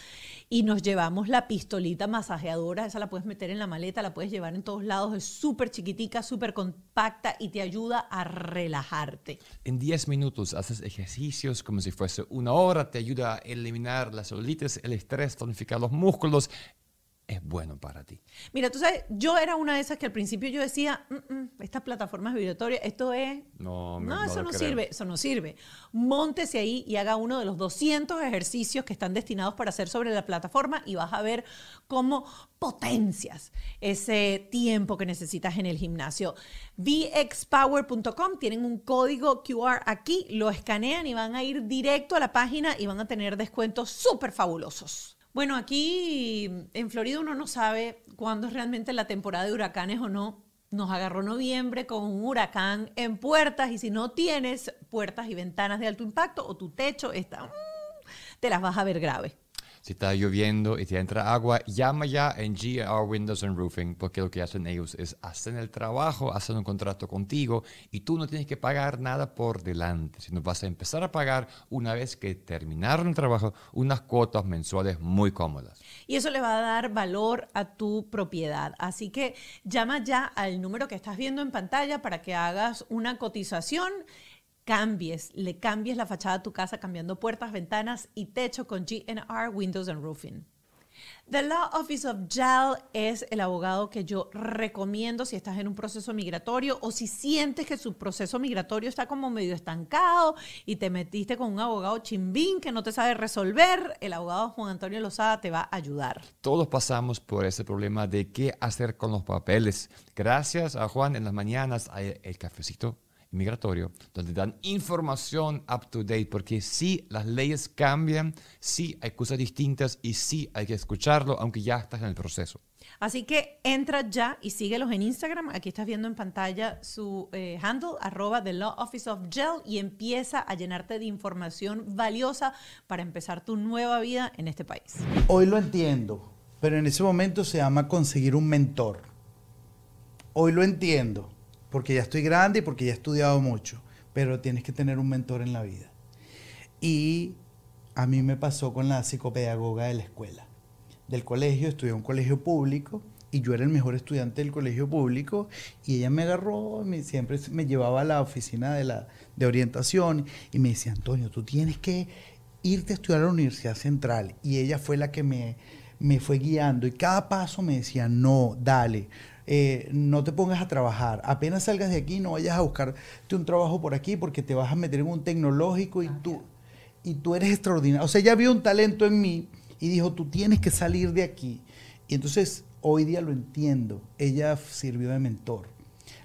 y nos llevamos la pistolita masajeadora. Esa la puedes meter en la maleta, la puedes llevar en todos lados. Es súper chiquitica, súper compacta y te ayuda a relajarte. En 10 minutos haces ejercicios como si fuese una hora. Te ayuda a eliminar la celulitis, el estrés, tonificar los músculos es bueno para ti. Mira, tú sabes, yo era una de esas que al principio yo decía, mm, mm, estas plataformas vibratorias, esto es... No, no, eso no sirve, eso no sirve. Móntese ahí y haga uno de los 200 ejercicios que están destinados para hacer sobre la plataforma y vas a ver cómo potencias ese tiempo que necesitas en el gimnasio. VXPower.com, tienen un código QR aquí, lo escanean y van a ir directo a la página y van a tener descuentos súper fabulosos. Bueno, aquí en Florida uno no sabe cuándo es realmente la temporada de huracanes o no. Nos agarró noviembre con un huracán en puertas y si no tienes puertas y ventanas de alto impacto o tu techo está, mm, te las vas a ver grave. Si está lloviendo y te entra agua, llama ya en GR Windows and Roofing, porque lo que hacen ellos es hacer el trabajo, hacen un contrato contigo y tú no tienes que pagar nada por delante, sino vas a empezar a pagar una vez que terminaron el trabajo unas cuotas mensuales muy cómodas. Y eso le va a dar valor a tu propiedad. Así que llama ya al número que estás viendo en pantalla para que hagas una cotización cambies, le cambies la fachada a tu casa cambiando puertas, ventanas y techo con GNR Windows and Roofing. The Law Office of JAL es el abogado que yo recomiendo si estás en un proceso migratorio o si sientes que su proceso migratorio está como medio estancado y te metiste con un abogado chimbín que no te sabe resolver, el abogado Juan Antonio Lozada te va a ayudar. Todos pasamos por ese problema de qué hacer con los papeles. Gracias a Juan en las mañanas el cafecito migratorio, donde dan información up to date, porque sí, las leyes cambian, sí hay cosas distintas y sí hay que escucharlo, aunque ya estás en el proceso. Así que entra ya y síguelos en Instagram. Aquí estás viendo en pantalla su eh, handle, arroba The Law Office of Gel, y empieza a llenarte de información valiosa para empezar tu nueva vida en este país. Hoy lo entiendo, pero en ese momento se llama conseguir un mentor. Hoy lo entiendo porque ya estoy grande y porque ya he estudiado mucho, pero tienes que tener un mentor en la vida. Y a mí me pasó con la psicopedagoga de la escuela, del colegio, estudié en un colegio público y yo era el mejor estudiante del colegio público y ella me agarró, me, siempre me llevaba a la oficina de, la, de orientación y me decía, Antonio, tú tienes que irte a estudiar a la Universidad Central. Y ella fue la que me, me fue guiando y cada paso me decía, no, dale, eh, no te pongas a trabajar. Apenas salgas de aquí, no vayas a buscarte un trabajo por aquí porque te vas a meter en un tecnológico y, tú, y tú eres extraordinario. O sea, ella vio un talento en mí y dijo, tú tienes que salir de aquí. Y entonces hoy día lo entiendo. Ella sirvió de mentor.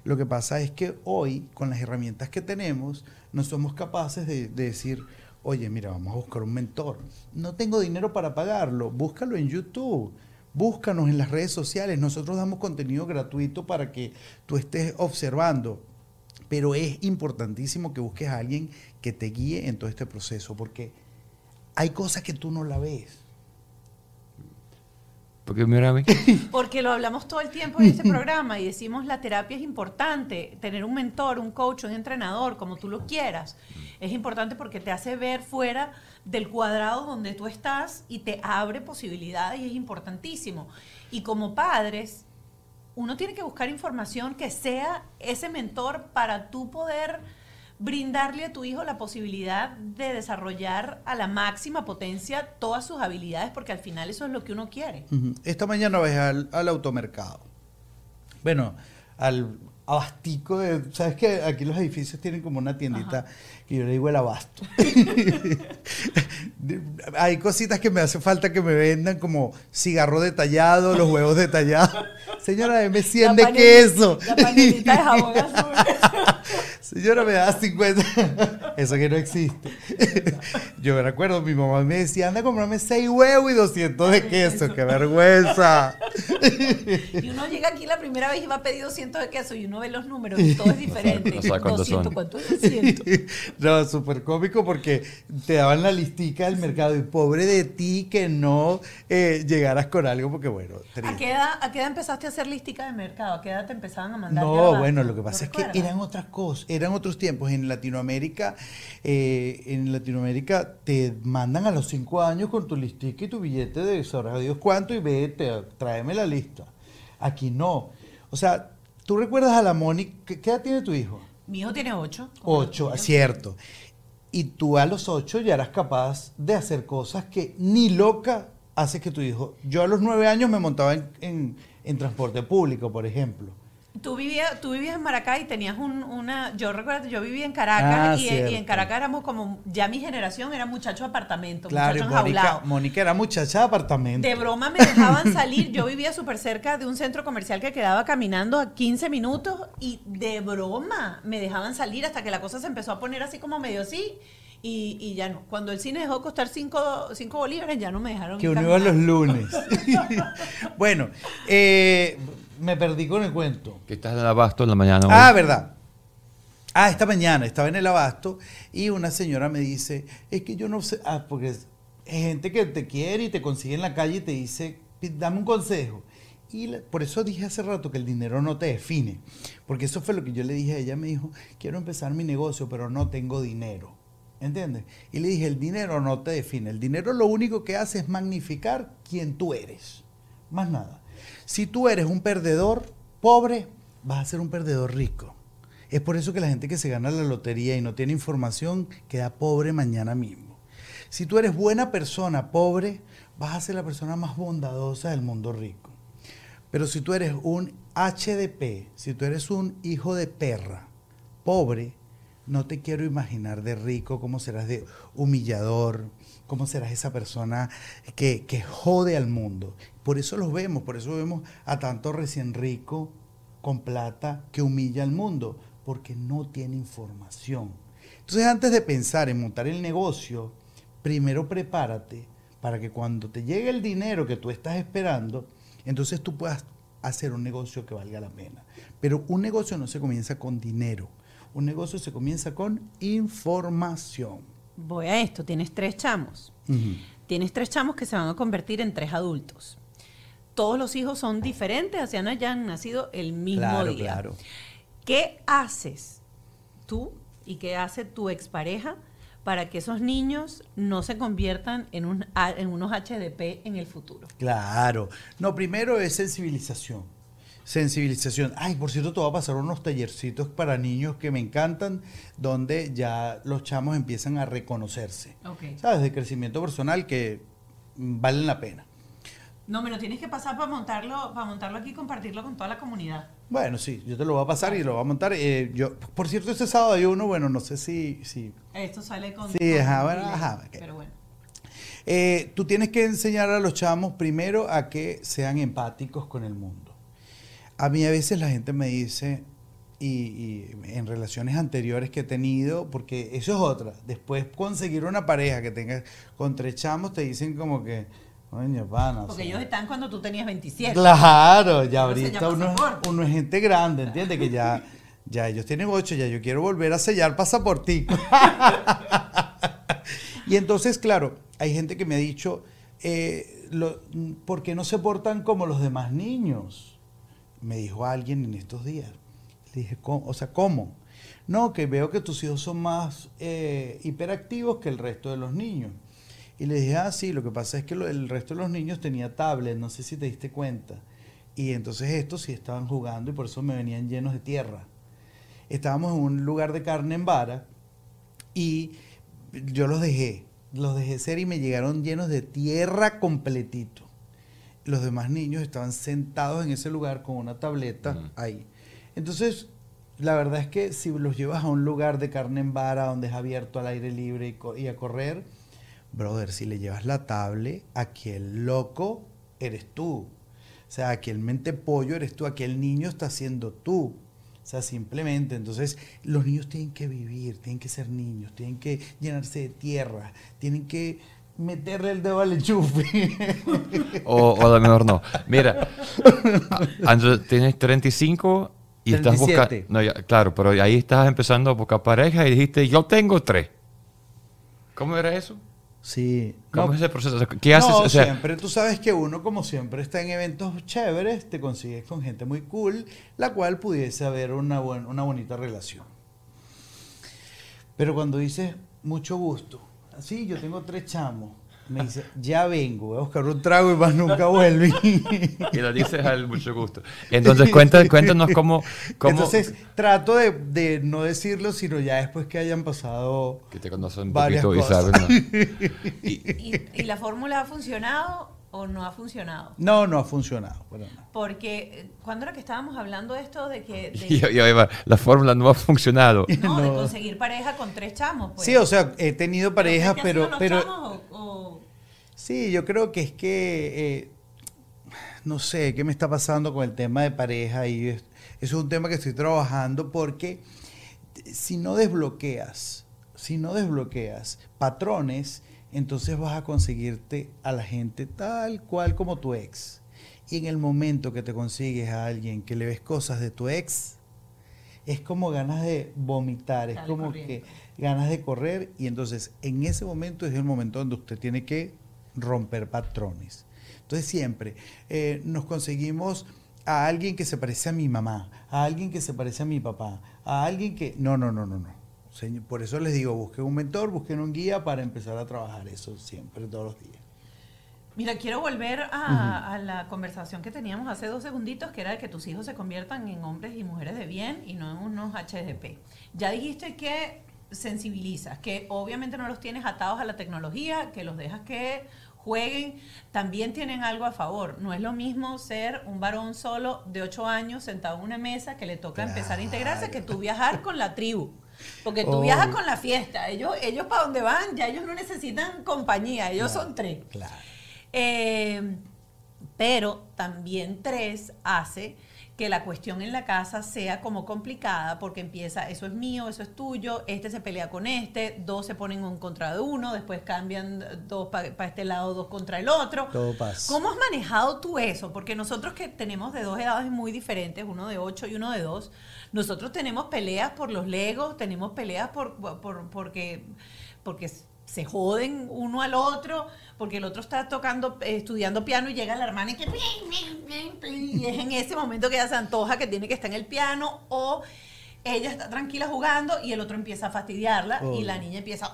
Lo que pasa es que hoy, con las herramientas que tenemos, no somos capaces de, de decir, oye, mira, vamos a buscar un mentor. No tengo dinero para pagarlo, búscalo en YouTube Búscanos en las redes sociales. Nosotros damos contenido gratuito para que tú estés observando. Pero es importantísimo que busques a alguien que te guíe en todo este proceso, porque hay cosas que tú no la ves. Porque mira a mí. Porque lo hablamos todo el tiempo en este programa y decimos la terapia es importante, tener un mentor, un coach, un entrenador, como tú lo quieras. Es importante porque te hace ver fuera del cuadrado donde tú estás y te abre posibilidades y es importantísimo. Y como padres, uno tiene que buscar información que sea ese mentor para tú poder brindarle a tu hijo la posibilidad de desarrollar a la máxima potencia todas sus habilidades, porque al final eso es lo que uno quiere. Esta mañana vas al, al automercado. Bueno, al abastico de, ¿sabes que Aquí los edificios tienen como una tiendita que yo le digo el abasto. Hay cositas que me hace falta que me vendan como cigarro detallado, los huevos detallados. Señora, me 100 de queso. La panelita de jabón azul. Señora, me da 50. Eso que no existe. Yo me recuerdo, mi mamá me decía, anda a comprarme 6 huevos y 200 de queso. ¡Qué vergüenza! Y uno llega aquí la primera vez y va a pedir 200 de queso y uno ve los números y todo es diferente. No, sé 200, ¿cuánto es 200? No, súper cómico porque te daban la listica del mercado y pobre de ti que no eh, llegaras con algo porque, bueno, ¿A qué, edad, ¿A qué edad empezaste a hacer listica de mercado? ¿A qué edad te empezaban a mandar? No, bueno, lo que pasa es que eran otras cosas eran otros tiempos. En Latinoamérica, eh, en Latinoamérica te mandan a los cinco años con tu listica y tu billete de sabrá Dios cuánto y vete, tráeme la lista. Aquí no. O sea, ¿tú recuerdas a la Mónica? ¿Qué edad tiene tu hijo? Mi hijo tiene ocho. Ocho, cierto. Y tú a los ocho ya eras capaz de hacer cosas que ni loca hace que tu hijo. Yo a los nueve años me montaba en transporte público, por ejemplo. Tú vivías, tú vivías en Maracay y tenías una... Yo recuerdo, yo vivía en Caracas ah, y, en Caracas éramos como... Ya mi generación era muchachos de apartamento, claro, Mónica, Mónica era muchacha de apartamento. De broma me dejaban salir. Yo vivía súper cerca de un centro comercial que quedaba caminando a 15 minutos y de broma me dejaban salir hasta que la cosa se empezó a poner así como medio así. Y, y, ya no. Cuando el cine dejó costar 5 bolívares, ya no me dejaron. Que uno iba los lunes. bueno, eh, me perdí con el cuento. Que estás en el abasto en la mañana. Ah, verdad. Ah, esta mañana estaba en el abasto y una señora me dice, es que yo no sé, ah, porque gente que te quiere y te consigue en la calle y te dice, dame un consejo. Y por eso dije hace rato que el dinero no te define, porque eso fue lo que yo le dije a ella, me dijo, quiero empezar mi negocio, pero no tengo dinero. ¿Entiendes? Y le dije, el dinero no te define, el dinero lo único que hace es magnificar quién tú eres, más nada. Si tú eres un perdedor pobre, vas a ser un perdedor rico. Es por eso que la gente que se gana la lotería y no tiene información queda pobre mañana mismo. Si tú eres buena persona, pobre, vas a ser la persona más bondadosa del mundo rico. Pero si tú eres un HDP, si tú eres un hijo de perra, pobre, no te quiero imaginar de rico, cómo serás de humillador, cómo serás esa persona que, que jode al mundo. Por eso los vemos, por eso vemos a tanto recién rico con plata que humilla al mundo, porque no tiene información. Entonces antes de pensar en montar el negocio, primero prepárate para que cuando te llegue el dinero que tú estás esperando, entonces tú puedas hacer un negocio que valga la pena. Pero un negocio no se comienza con dinero, un negocio se comienza con información. Voy a esto, tienes tres chamos. Tienes tres chamos que se van a convertir en tres adultos. Todos los hijos son diferentes, así no hayan nacido el mismo día. Claro. ¿Qué haces tú y qué hace tu expareja para que esos niños no se conviertan en, un, en unos HDP en el futuro? Claro. No, primero es sensibilización. Sensibilización. Ay, por cierto, te voy a pasar unos tallercitos para niños que me encantan, donde ya los chamos empiezan a reconocerse. ¿Sabes? De crecimiento personal que valen la pena. No, me lo tienes que pasar para montarlo, para montarlo aquí y compartirlo con toda la comunidad. Bueno, sí, yo te lo voy a pasar y lo voy a montar. Eh, yo, por cierto, este sábado hay uno, bueno, no sé si... si Esto sale con... Sí, ajá, bueno, ajá. Pero bueno. Eh, tú tienes que enseñar a los chamos primero a que sean empáticos con el mundo. A mí a veces la gente me dice, y, y, en relaciones anteriores que he tenido, porque eso es otra, después conseguir una pareja que tenga con tres chamos te dicen como que porque ellos están cuando tú tenías 27. Claro, ya ahorita uno, uno, es gente grande, ¿entiendes? Que ya, ya ellos tienen 8, ya yo quiero volver a sellar pasaportico. y entonces, claro, hay gente que me ha dicho, eh, ¿por qué no se portan como los demás niños? Me dijo alguien en estos días. Le dije, o sea, ¿cómo? No, que veo que tus hijos son más eh, hiperactivos que el resto de los niños. Y le dije, ah, sí, lo que pasa es que el resto de los niños tenía tablet, no sé si te diste cuenta. Y entonces estos sí estaban jugando y por eso me venían llenos de tierra. Estábamos en un lugar de carne en vara y yo los dejé, los dejé ser y me llegaron llenos de tierra completito. Los demás niños estaban sentados en ese lugar con una tableta ahí. Entonces, la verdad es que si los llevas a un lugar de carne en vara donde es abierto al aire libre y a correr, brother, si le llevas la tablet, aquí el loco eres tú. O sea, aquí el mente pollo eres tú, aquí el niño está siendo tú. O sea, simplemente, entonces los niños tienen que vivir, tienen que ser niños, tienen que llenarse de tierra, tienen que meterle el dedo al enchufe. o, o a lo mejor no. Mira, Andrew, tienes 35 y estás buscando... No, claro, pero ahí estás empezando a buscar pareja y dijiste, yo tengo tres. ¿Cómo era eso? Sí. ¿Cómo es ese proceso? ¿Qué haces? No, siempre, tú sabes que uno, como siempre, está en eventos chéveres, te consigues con gente muy cool, la cual pudiese haber una, una bonita relación. Pero cuando dices mucho gusto, así yo tengo tres chamos, me dice, ya vengo, voy a buscar un trago y más nunca vuelve. y lo dices al mucho gusto. Entonces, cuéntanos, cómo, cómo, Entonces, trato de, no decirlo, sino ya después que hayan pasado. Que te conocen un poquito y saben. ¿Y, la fórmula ha funcionado o no ha funcionado? No, no ha funcionado. Porque eh, cuando era que estábamos hablando de esto de que... la fórmula no ha funcionado. No, de conseguir pareja con tres chamos. Pues. Sí, o sea, he tenido parejas, pero... pero, Sí, yo creo que es que, eh, no sé, qué me está pasando con el tema de pareja y eso es un tema que estoy trabajando porque si no desbloqueas, si no desbloqueas patrones, entonces vas a conseguirte a la gente tal cual como tu ex. Y en el momento que te consigues a alguien que le ves cosas de tu ex, es como ganas de vomitar, es como que ganas de correr y entonces en ese momento es el momento donde usted tiene que romper patrones. Entonces siempre eh, nos conseguimos a alguien que se parece a mi mamá, a alguien que se parece a mi papá, a alguien que... No, no, no, no, no. Por eso les digo, busquen un mentor, busquen un guía para empezar a trabajar eso siempre, todos los días. Mira, quiero volver a, la conversación que teníamos hace dos segunditos, que era de que tus hijos se conviertan en hombres y mujeres de bien y no en unos HDP. Ya dijiste que sensibilizas, que obviamente no los tienes atados a la tecnología, que los dejas que jueguen, también tienen algo a favor. No es lo mismo ser un varón solo de 8 años sentado en una mesa que le toca empezar a integrarse que tú viajar con la tribu. Porque tú viajas con la fiesta. Ellos, ellos para donde van, ya ellos no necesitan compañía, ellos son tres. Claro. Eh, pero también tres hace que la cuestión en la casa sea como complicada porque empieza, eso es mío, eso es tuyo, este se pelea con este, dos se ponen en contra de uno, después cambian dos para este lado, dos contra el otro. Todo pasa. ¿Cómo has manejado tú eso? Porque nosotros que tenemos de dos edades muy diferentes, uno de ocho y uno de dos, nosotros tenemos peleas por los legos, tenemos peleas por, por porque, porque se joden uno al otro, porque el otro está tocando, eh, estudiando piano y llega la hermana y que... Y es en ese momento que ella se antoja que tiene que estar en el piano o ella está tranquila jugando y el otro empieza a fastidiarla y la niña empieza...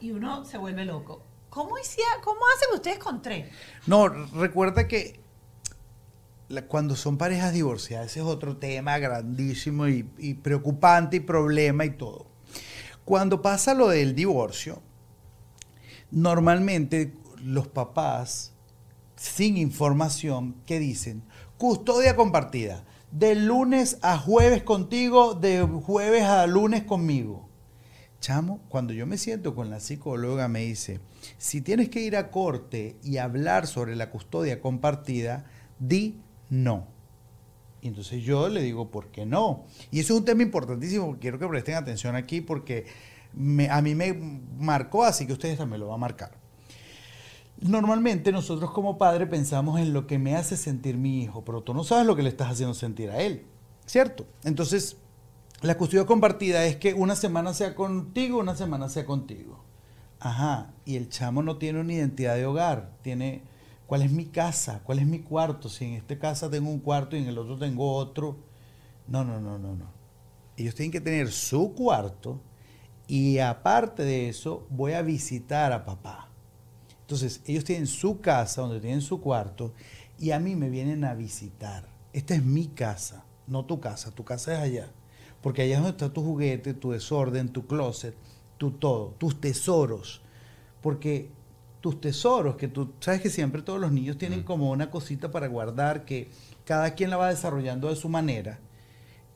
Y uno se vuelve loco. ¿Cómo, ¿Cómo hacen ustedes con tres? No, recuerda que cuando son parejas divorciadas, ese es otro tema grandísimo y preocupante y problema y todo. Cuando pasa lo del divorcio, normalmente los papás, sin información, ¿qué dicen? Custodia compartida. De lunes a jueves contigo, de jueves a lunes conmigo. Chamo, cuando yo me siento con la psicóloga, me dice, si tienes que ir a corte y hablar sobre la custodia compartida, di no. Y entonces yo le digo, ¿por qué no? Y eso es un tema importantísimo, quiero que presten atención aquí porque a mí me marcó, así que ustedes también lo van a marcar. Normalmente nosotros como padre pensamos en lo que me hace sentir mi hijo, pero tú no sabes lo que le estás haciendo sentir a él, ¿cierto? Entonces, la custodia compartida es que una semana sea contigo, una semana sea contigo. Ajá, y el chamo no tiene una identidad de hogar, tiene ¿Cuál es mi casa? ¿Cuál es mi cuarto? Si en esta casa tengo un cuarto y en el otro tengo otro. No, no, no, no, no. Ellos tienen que tener su cuarto y aparte de eso voy a visitar a papá. Entonces, ellos tienen su casa donde tienen su cuarto y a mí me vienen a visitar. Esta es mi casa, no tu casa. Tu casa es allá. Porque allá es donde está tu juguete, tu desorden, tu closet, tu todo, tus tesoros. Porque tus tesoros, que tú sabes que siempre todos los niños tienen como una cosita para guardar, que cada quien la va desarrollando de su manera,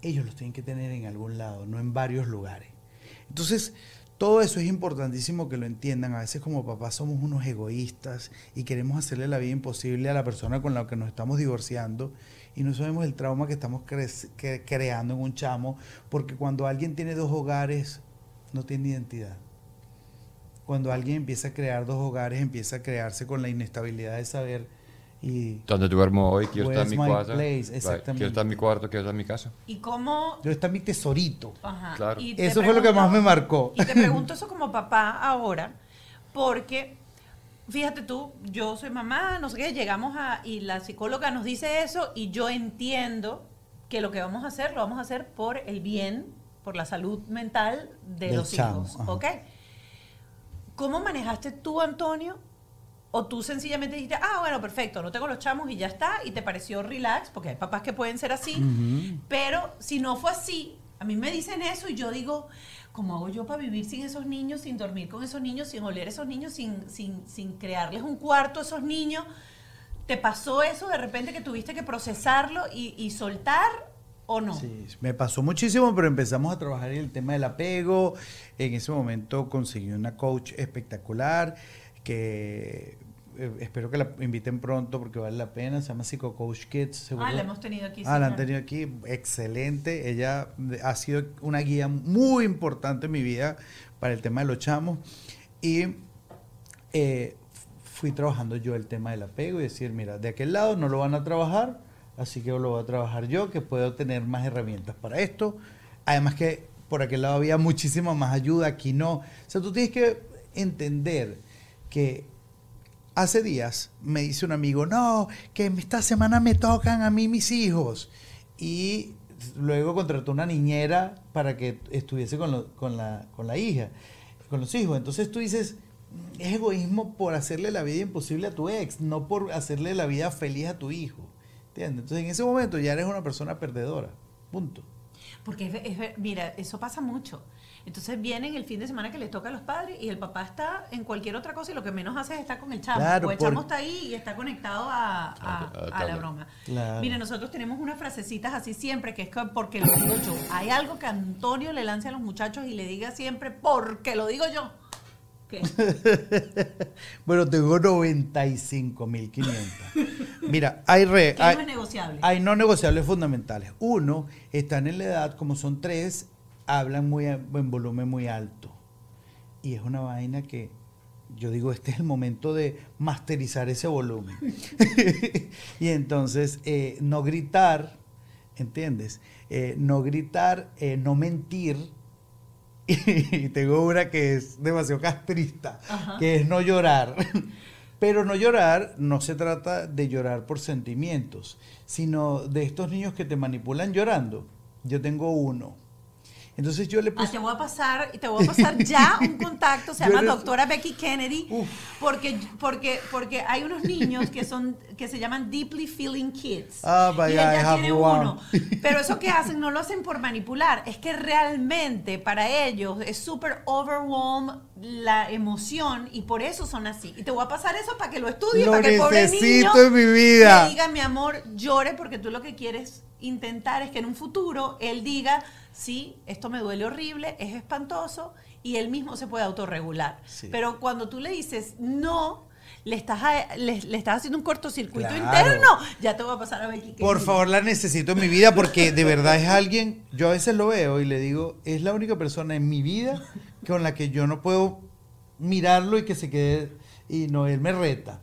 ellos los tienen que tener en algún lado, no en varios lugares. Entonces, todo eso es importantísimo que lo entiendan. A veces como papás somos unos egoístas y queremos hacerle la vida imposible a la persona con la que nos estamos divorciando y no sabemos el trauma que estamos creando en un chamo, porque cuando alguien tiene dos hogares, no tiene identidad cuando alguien empieza a crear dos hogares, empieza a crearse con la inestabilidad de saber y ¿Dónde duermo hoy? Quiero estar en mi cuarto. Exactamente. Quiero estar en mi cuarto, quiero estar en mi casa. ¿Y cómo? Yo está mi tesorito. Ajá. Claro. eso fue lo que más me marcó. Y te pregunto eso como papá ahora, porque fíjate tú, yo soy mamá, no sé qué, llegamos a y la psicóloga nos dice eso y yo entiendo que lo que vamos a hacer lo vamos a hacer por el bien, por la salud mental de los hijos, ¿ok? ¿Cómo manejaste tú, Antonio? O tú sencillamente dijiste, ah, bueno, perfecto, no tengo los chamos y ya está, y te pareció relax, porque hay papás que pueden ser así, pero si no fue así, a mí me dicen eso y yo digo, ¿cómo hago yo para vivir sin esos niños, sin dormir con esos niños, sin oler a esos niños, sin, sin, sin crearles un cuarto a esos niños? ¿Te pasó eso de repente que tuviste que procesarlo y, y soltar? ¿O no? Sí, me pasó muchísimo, pero empezamos a trabajar en el tema del apego. En ese momento conseguí una coach espectacular que eh, espero que la inviten pronto porque vale la pena. Se llama Psycho Coach Kids. Ah, la hemos tenido aquí. Ah, la han tenido aquí. Excelente. Ella ha sido una guía muy importante en mi vida para el tema de los chamos. Y eh, fui trabajando yo el tema del apego y decir, mira, de aquel lado no lo van a trabajar así que lo voy a trabajar yo, que puedo tener más herramientas para esto. Además que por aquel lado había muchísima más ayuda, aquí no. O sea, tú tienes que entender que hace días me dice un amigo, no, que esta semana me tocan a mí mis hijos. Y luego contrató una niñera para que estuviese con, con, la, con la hija, con los hijos. Entonces tú dices, es egoísmo por hacerle la vida imposible a tu ex, no por hacerle la vida feliz a tu hijo. ¿Entiendes? Entonces en ese momento ya eres una persona perdedora. Punto. Porque mira, eso pasa mucho. Entonces vienen el fin de semana que les toca a los padres y el papá está en cualquier otra cosa y lo que menos hace es estar con el chamo. o el chamo está ahí y está conectado a, la broma. Mira, nosotros tenemos unas frasecitas así siempre, que es porque lo digo yo. Hay algo que Antonio le lance a los muchachos y le diga siempre, porque lo digo yo. ¿Qué? bueno, tengo 95.500. Mira, hay, re, hay, no negociables? hay no negociables fundamentales. Uno, están en la edad, como son tres, hablan muy en volumen muy alto. Y es una vaina que yo digo, este es el momento de masterizar ese volumen. y entonces, eh, no gritar, ¿entiendes? Eh, no gritar, eh, no mentir. y tengo una que es demasiado castrista, que es no llorar. Pero no llorar no se trata de llorar por sentimientos, sino de estos niños que te manipulan llorando. Yo tengo uno entonces yo le puse... Ah, te voy a pasar, te voy a pasar ya un contacto, se llama doctora Becky Kennedy, porque, porque, porque hay unos niños que son, que se llaman Deeply Feeling Kids. Ah, y ella tiene uno. Pero eso que hacen no lo hacen por manipular, es que realmente para ellos es súper overwhelm la emoción y por eso son así. Y te voy a pasar eso para que lo estudies, para que el pobre niño en mi vida. diga, mi amor, llore porque tú lo que quieres intentar es que en un futuro él diga, sí, esto me duele horrible, es espantoso, y él mismo se puede autorregular. Pero cuando tú le dices no, le estás, le, estás haciendo un cortocircuito interno, ya te voy a pasar a Becky. Por favor, la necesito en mi vida porque de verdad es alguien, yo a veces lo veo y le digo, es la única persona en mi vida con la que yo no puedo mirarlo y que se quede, y no, él me reta.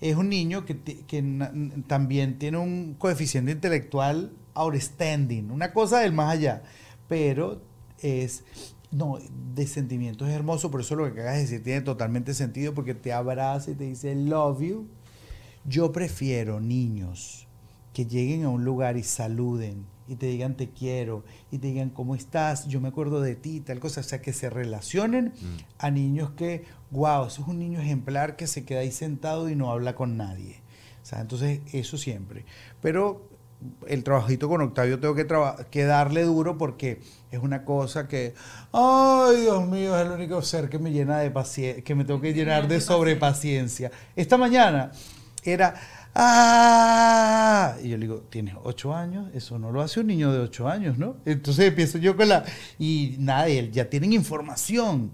Es un niño que, que también tiene un coeficiente intelectual outstanding, una cosa del más allá pero es, no, de sentimientos es hermoso, por eso lo que acabas de decir tiene totalmente sentido, porque te abraza y te dice love you. Yo prefiero niños que lleguen a un lugar y saluden y te digan te quiero y te digan cómo estás, yo me acuerdo de ti, tal cosa, o sea, que se relacionen mm. a niños que, wow, eso es un niño ejemplar que se queda ahí sentado y no habla con nadie. O sea, entonces eso siempre. Pero el trabajito con Octavio tengo que, que darle duro porque es una cosa que, ay Dios mío, es el único ser que me llena de paciencia, que me tengo que llenar de sobrepaciencia. Esta mañana era, ah, y yo le digo, tienes ocho años, eso no lo hace un niño de ocho años, ¿no? Entonces empiezo yo con la, y nada, ya tienen información.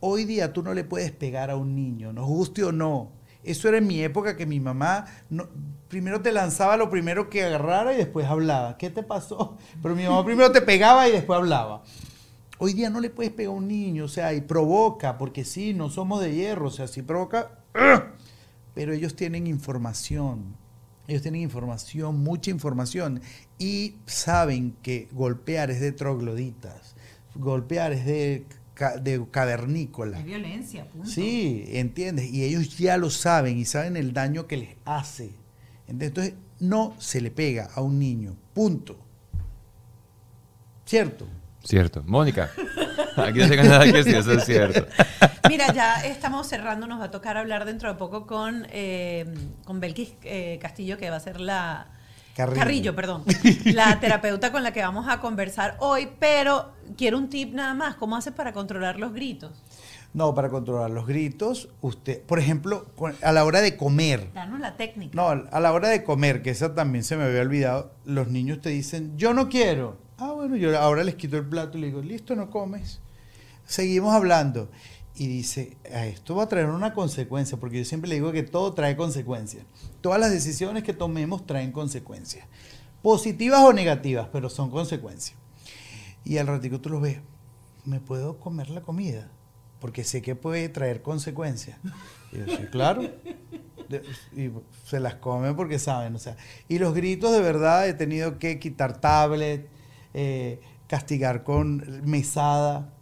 Hoy día tú no le puedes pegar a un niño, nos guste o no. Eso era en mi época que mi mamá primero te lanzaba lo primero que agarrara y después hablaba. ¿Qué te pasó? Pero mi mamá primero te pegaba y después hablaba. Hoy día no le puedes pegar a un niño, o sea, y provoca, porque sí, no somos de hierro, o sea, sí provoca, pero ellos tienen información. Ellos tienen información, mucha información, y saben que golpear es de trogloditas, golpear es de de cavernícola. Es violencia, punto. Sí, entiendes. Y ellos ya lo saben y saben el daño que les hace. Entonces, no se le pega a un niño, punto. ¿Cierto? Cierto. Mónica, aquí no tengo nada que decir, eso es cierto. Mira, ya estamos cerrando, nos va a tocar hablar dentro de poco con, eh, con Belkis eh, Castillo, que va a ser la, Carrillo. perdón. La terapeuta con la que vamos a conversar hoy, pero quiero un tip nada más. ¿Cómo haces para controlar los gritos? No, para controlar los gritos, usted, por ejemplo, a la hora de comer. Danos la técnica. No, a la hora de comer, que esa también se me había olvidado, los niños te dicen, yo no quiero. Ah, bueno, yo ahora les quito el plato y le digo, listo, no comes. Seguimos hablando y dice, esto va a traer una consecuencia, porque yo siempre le digo que todo trae consecuencias. Todas las decisiones que tomemos traen consecuencias, positivas o negativas, pero son consecuencias. Y al ratico tú lo ves, ¿me puedo comer la comida? Porque sé que puede traer consecuencias. Y yo, sí, claro. y se las comen porque saben, o sea. Y los gritos, de verdad, he tenido que quitar tablet, eh, castigar con mesada.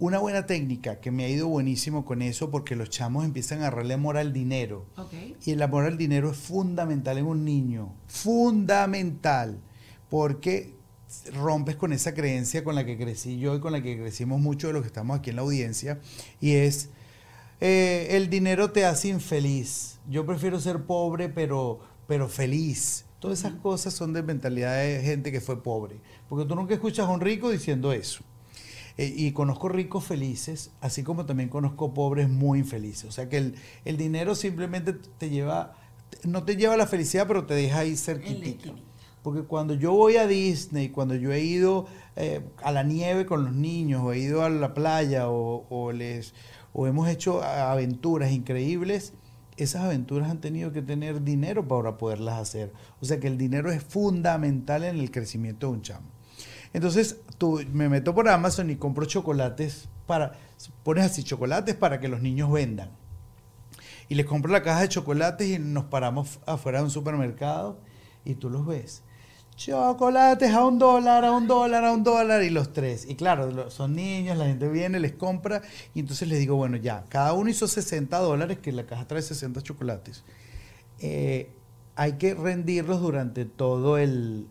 Una buena técnica que me ha ido buenísimo con eso porque los chamos empiezan a agarrarle amor al dinero. Y el amor al dinero es fundamental en un niño. Fundamental. Porque rompes con esa creencia con la que crecí yo y con la que crecimos muchos de los que estamos aquí en la audiencia. Y es, eh, el dinero te hace infeliz. Yo prefiero ser pobre pero, pero feliz. Todas esas cosas son de mentalidad de gente que fue pobre. Porque tú nunca escuchas a un rico diciendo eso. Eh, y conozco ricos felices, así como también conozco pobres muy infelices. O sea que el, el dinero simplemente te lleva, no te lleva a la felicidad, pero te deja ahí cerquita. Porque cuando yo voy a Disney, cuando yo he ido eh, a la nieve con los niños, o he ido a la playa, o, les, o hemos hecho aventuras increíbles, esas aventuras han tenido que tener dinero para poderlas hacer. O sea que el dinero es fundamental en el crecimiento de un chamo. Entonces, tú, me meto por Amazon y compro chocolates para, pones así, chocolates para que los niños vendan. Y les compro la caja de chocolates y nos paramos afuera de un supermercado y tú los ves. Chocolates a un dólar, a un dólar, a un dólar y los tres. Y claro, son niños, la gente viene, les compra y entonces les digo, bueno, ya, cada uno hizo 60 dólares, que la caja trae 60 chocolates. Eh, hay que rendirlos durante todo el,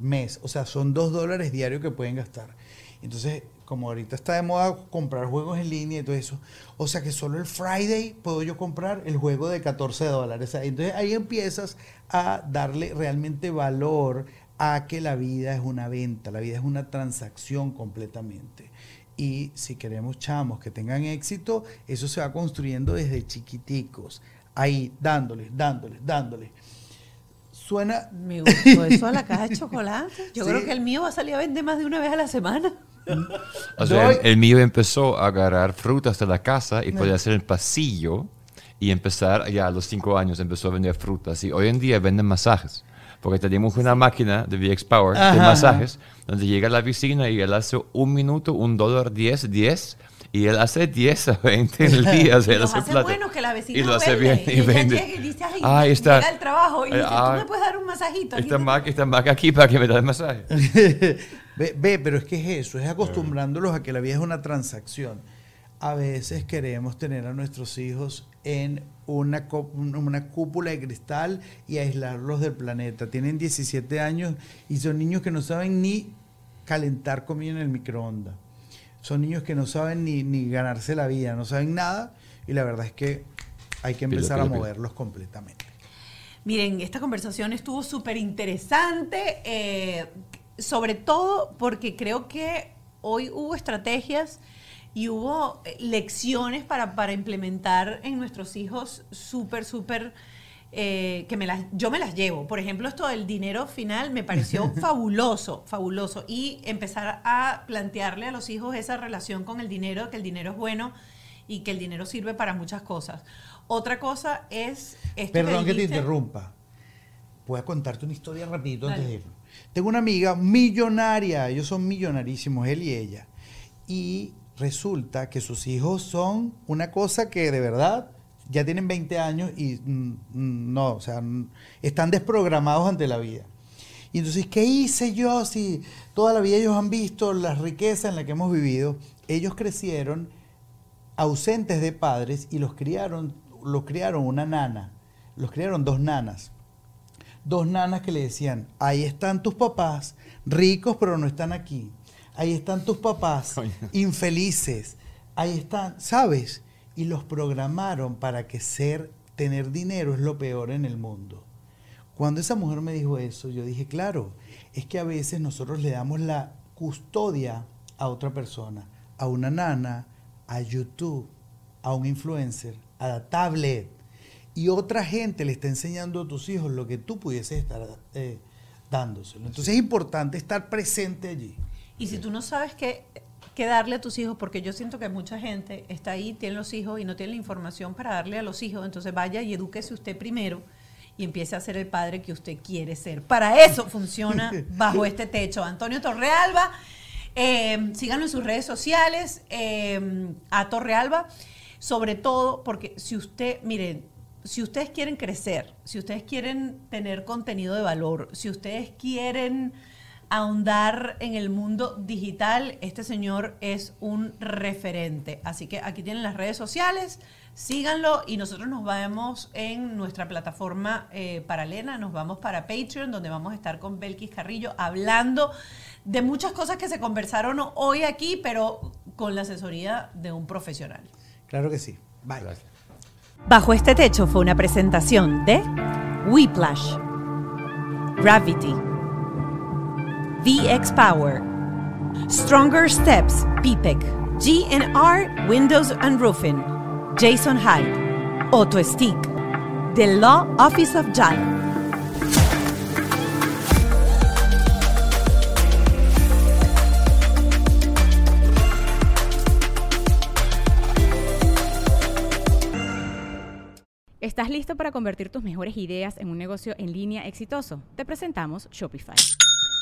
mes. O sea, son dos dólares diarios que pueden gastar. Entonces, como ahorita está de moda comprar juegos en línea y todo eso, o sea que solo el Friday puedo yo comprar el juego de 14 dólares. Entonces ahí empiezas a darle realmente valor a que la vida es una venta, la vida es una transacción completamente. Y si queremos chamos que tengan éxito, eso se va construyendo desde chiquiticos, ahí dándoles, dándoles, dándoles. Suena. Me gustó eso a la caja de chocolate. Yo creo que el mío va a salir a vender más de una vez a la semana. O sea, el, mío empezó a agarrar frutas de la casa y podía hacer el pasillo y empezar, ya a los cinco años empezó a vender frutas. Y hoy en día venden masajes. Porque tenemos una máquina de VX Power de masajes, donde llega a la piscina y él hace un minuto, un dólar, diez, diez y él hace 10 a 20 en el día. y lo hace bueno que la vecina y lo hace bien y, vende. y dice, ay, está, llega el trabajo y dice, tú me puedes dar un masajito. Está Mac, está Mac aquí para que me dé el masaje. ve, ve, pero es que es eso, es acostumbrándolos a que la vida es una transacción. A veces queremos tener a nuestros hijos en una, una cúpula de cristal y aislarlos del planeta. Tienen 17 años y son niños que no saben ni calentar comida en el microondas son niños que no saben ni, ganarse la vida, no saben nada y la verdad es que hay que empezar a moverlos completamente. Miren, esta conversación estuvo súper interesante, eh, sobre todo porque creo que hoy hubo estrategias y hubo eh, lecciones para, para implementar en nuestros hijos súper, súper eh, que me las, yo me las llevo. Por ejemplo, esto del dinero final me pareció fabuloso, fabuloso. Y empezar a plantearle a los hijos esa relación con el dinero, que el dinero es bueno y que el dinero sirve para muchas cosas. Otra cosa es... Perdón que, te interrumpa. Voy a contarte una historia rapidito antes de Tengo una amiga millonaria, ellos son millonarísimos, él y ella. Y resulta que sus hijos son una cosa que de verdad ya tienen 20 años y mm, mm, no, o sea, están desprogramados ante la vida. Y entonces, ¿qué hice yo si toda la vida ellos han visto la riqueza en la que hemos vivido? Ellos crecieron ausentes de padres y los criaron, los criaron una nana, los criaron dos nanas. Dos nanas que le decían, ahí están tus papás, ricos pero no están aquí. Ahí están tus papás, infelices. Ahí están, ¿sabes? Y los programaron para que ser, tener dinero es lo peor en el mundo. Cuando esa mujer me dijo eso, yo dije, claro, es que a veces nosotros le damos la custodia a otra persona, a una nana, a YouTube, a un influencer, a la tablet. Y otra gente le está enseñando a tus hijos lo que tú pudieses estar eh, dándoselo. Entonces es importante estar presente allí. Y si tú no sabes que que darle a tus hijos, porque yo siento que mucha gente está ahí, tiene los hijos y no tiene la información para darle a los hijos, entonces vaya y edúquese usted primero y empiece a ser el padre que usted quiere ser. Para eso funciona bajo este techo. Antonio Torrealba, eh, síganlo en sus redes sociales, eh, a Torrealba, sobre todo porque si usted, miren, si ustedes quieren crecer, si ustedes quieren tener contenido de valor, si ustedes quieren ahondar en el mundo digital, este señor es un referente. Así que aquí tienen las redes sociales, síganlo y nosotros nos vemos en nuestra plataforma eh, paralela, nos vamos para Patreon, donde vamos a estar con Belkis Carrillo hablando de muchas cosas que se conversaron hoy aquí, pero con la asesoría de un profesional. Claro que sí. Bye. Bajo este techo fue una presentación de Whiplash, Gravity, VX Power, Stronger Steps, PPEC, GNR Windows and Roofing, Jason Hyde, Auto Stick, The Law Office of JAL. ¿Estás listo para convertir tus mejores ideas en un negocio en línea exitoso? Te presentamos Shopify.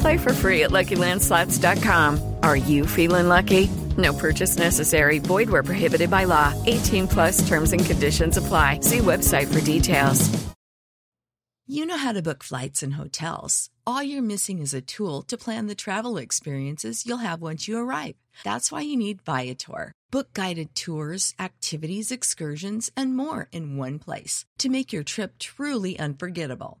Play for free at LuckyLandSlots.com. Are you feeling lucky? No purchase necessary. Void where prohibited by law. 18 plus terms and conditions apply. See website for details. You know how to book flights and hotels. All you're missing is a tool to plan the travel experiences you'll have once you arrive. That's why you need Viator. Book guided tours, activities, excursions, and more in one place to make your trip truly unforgettable.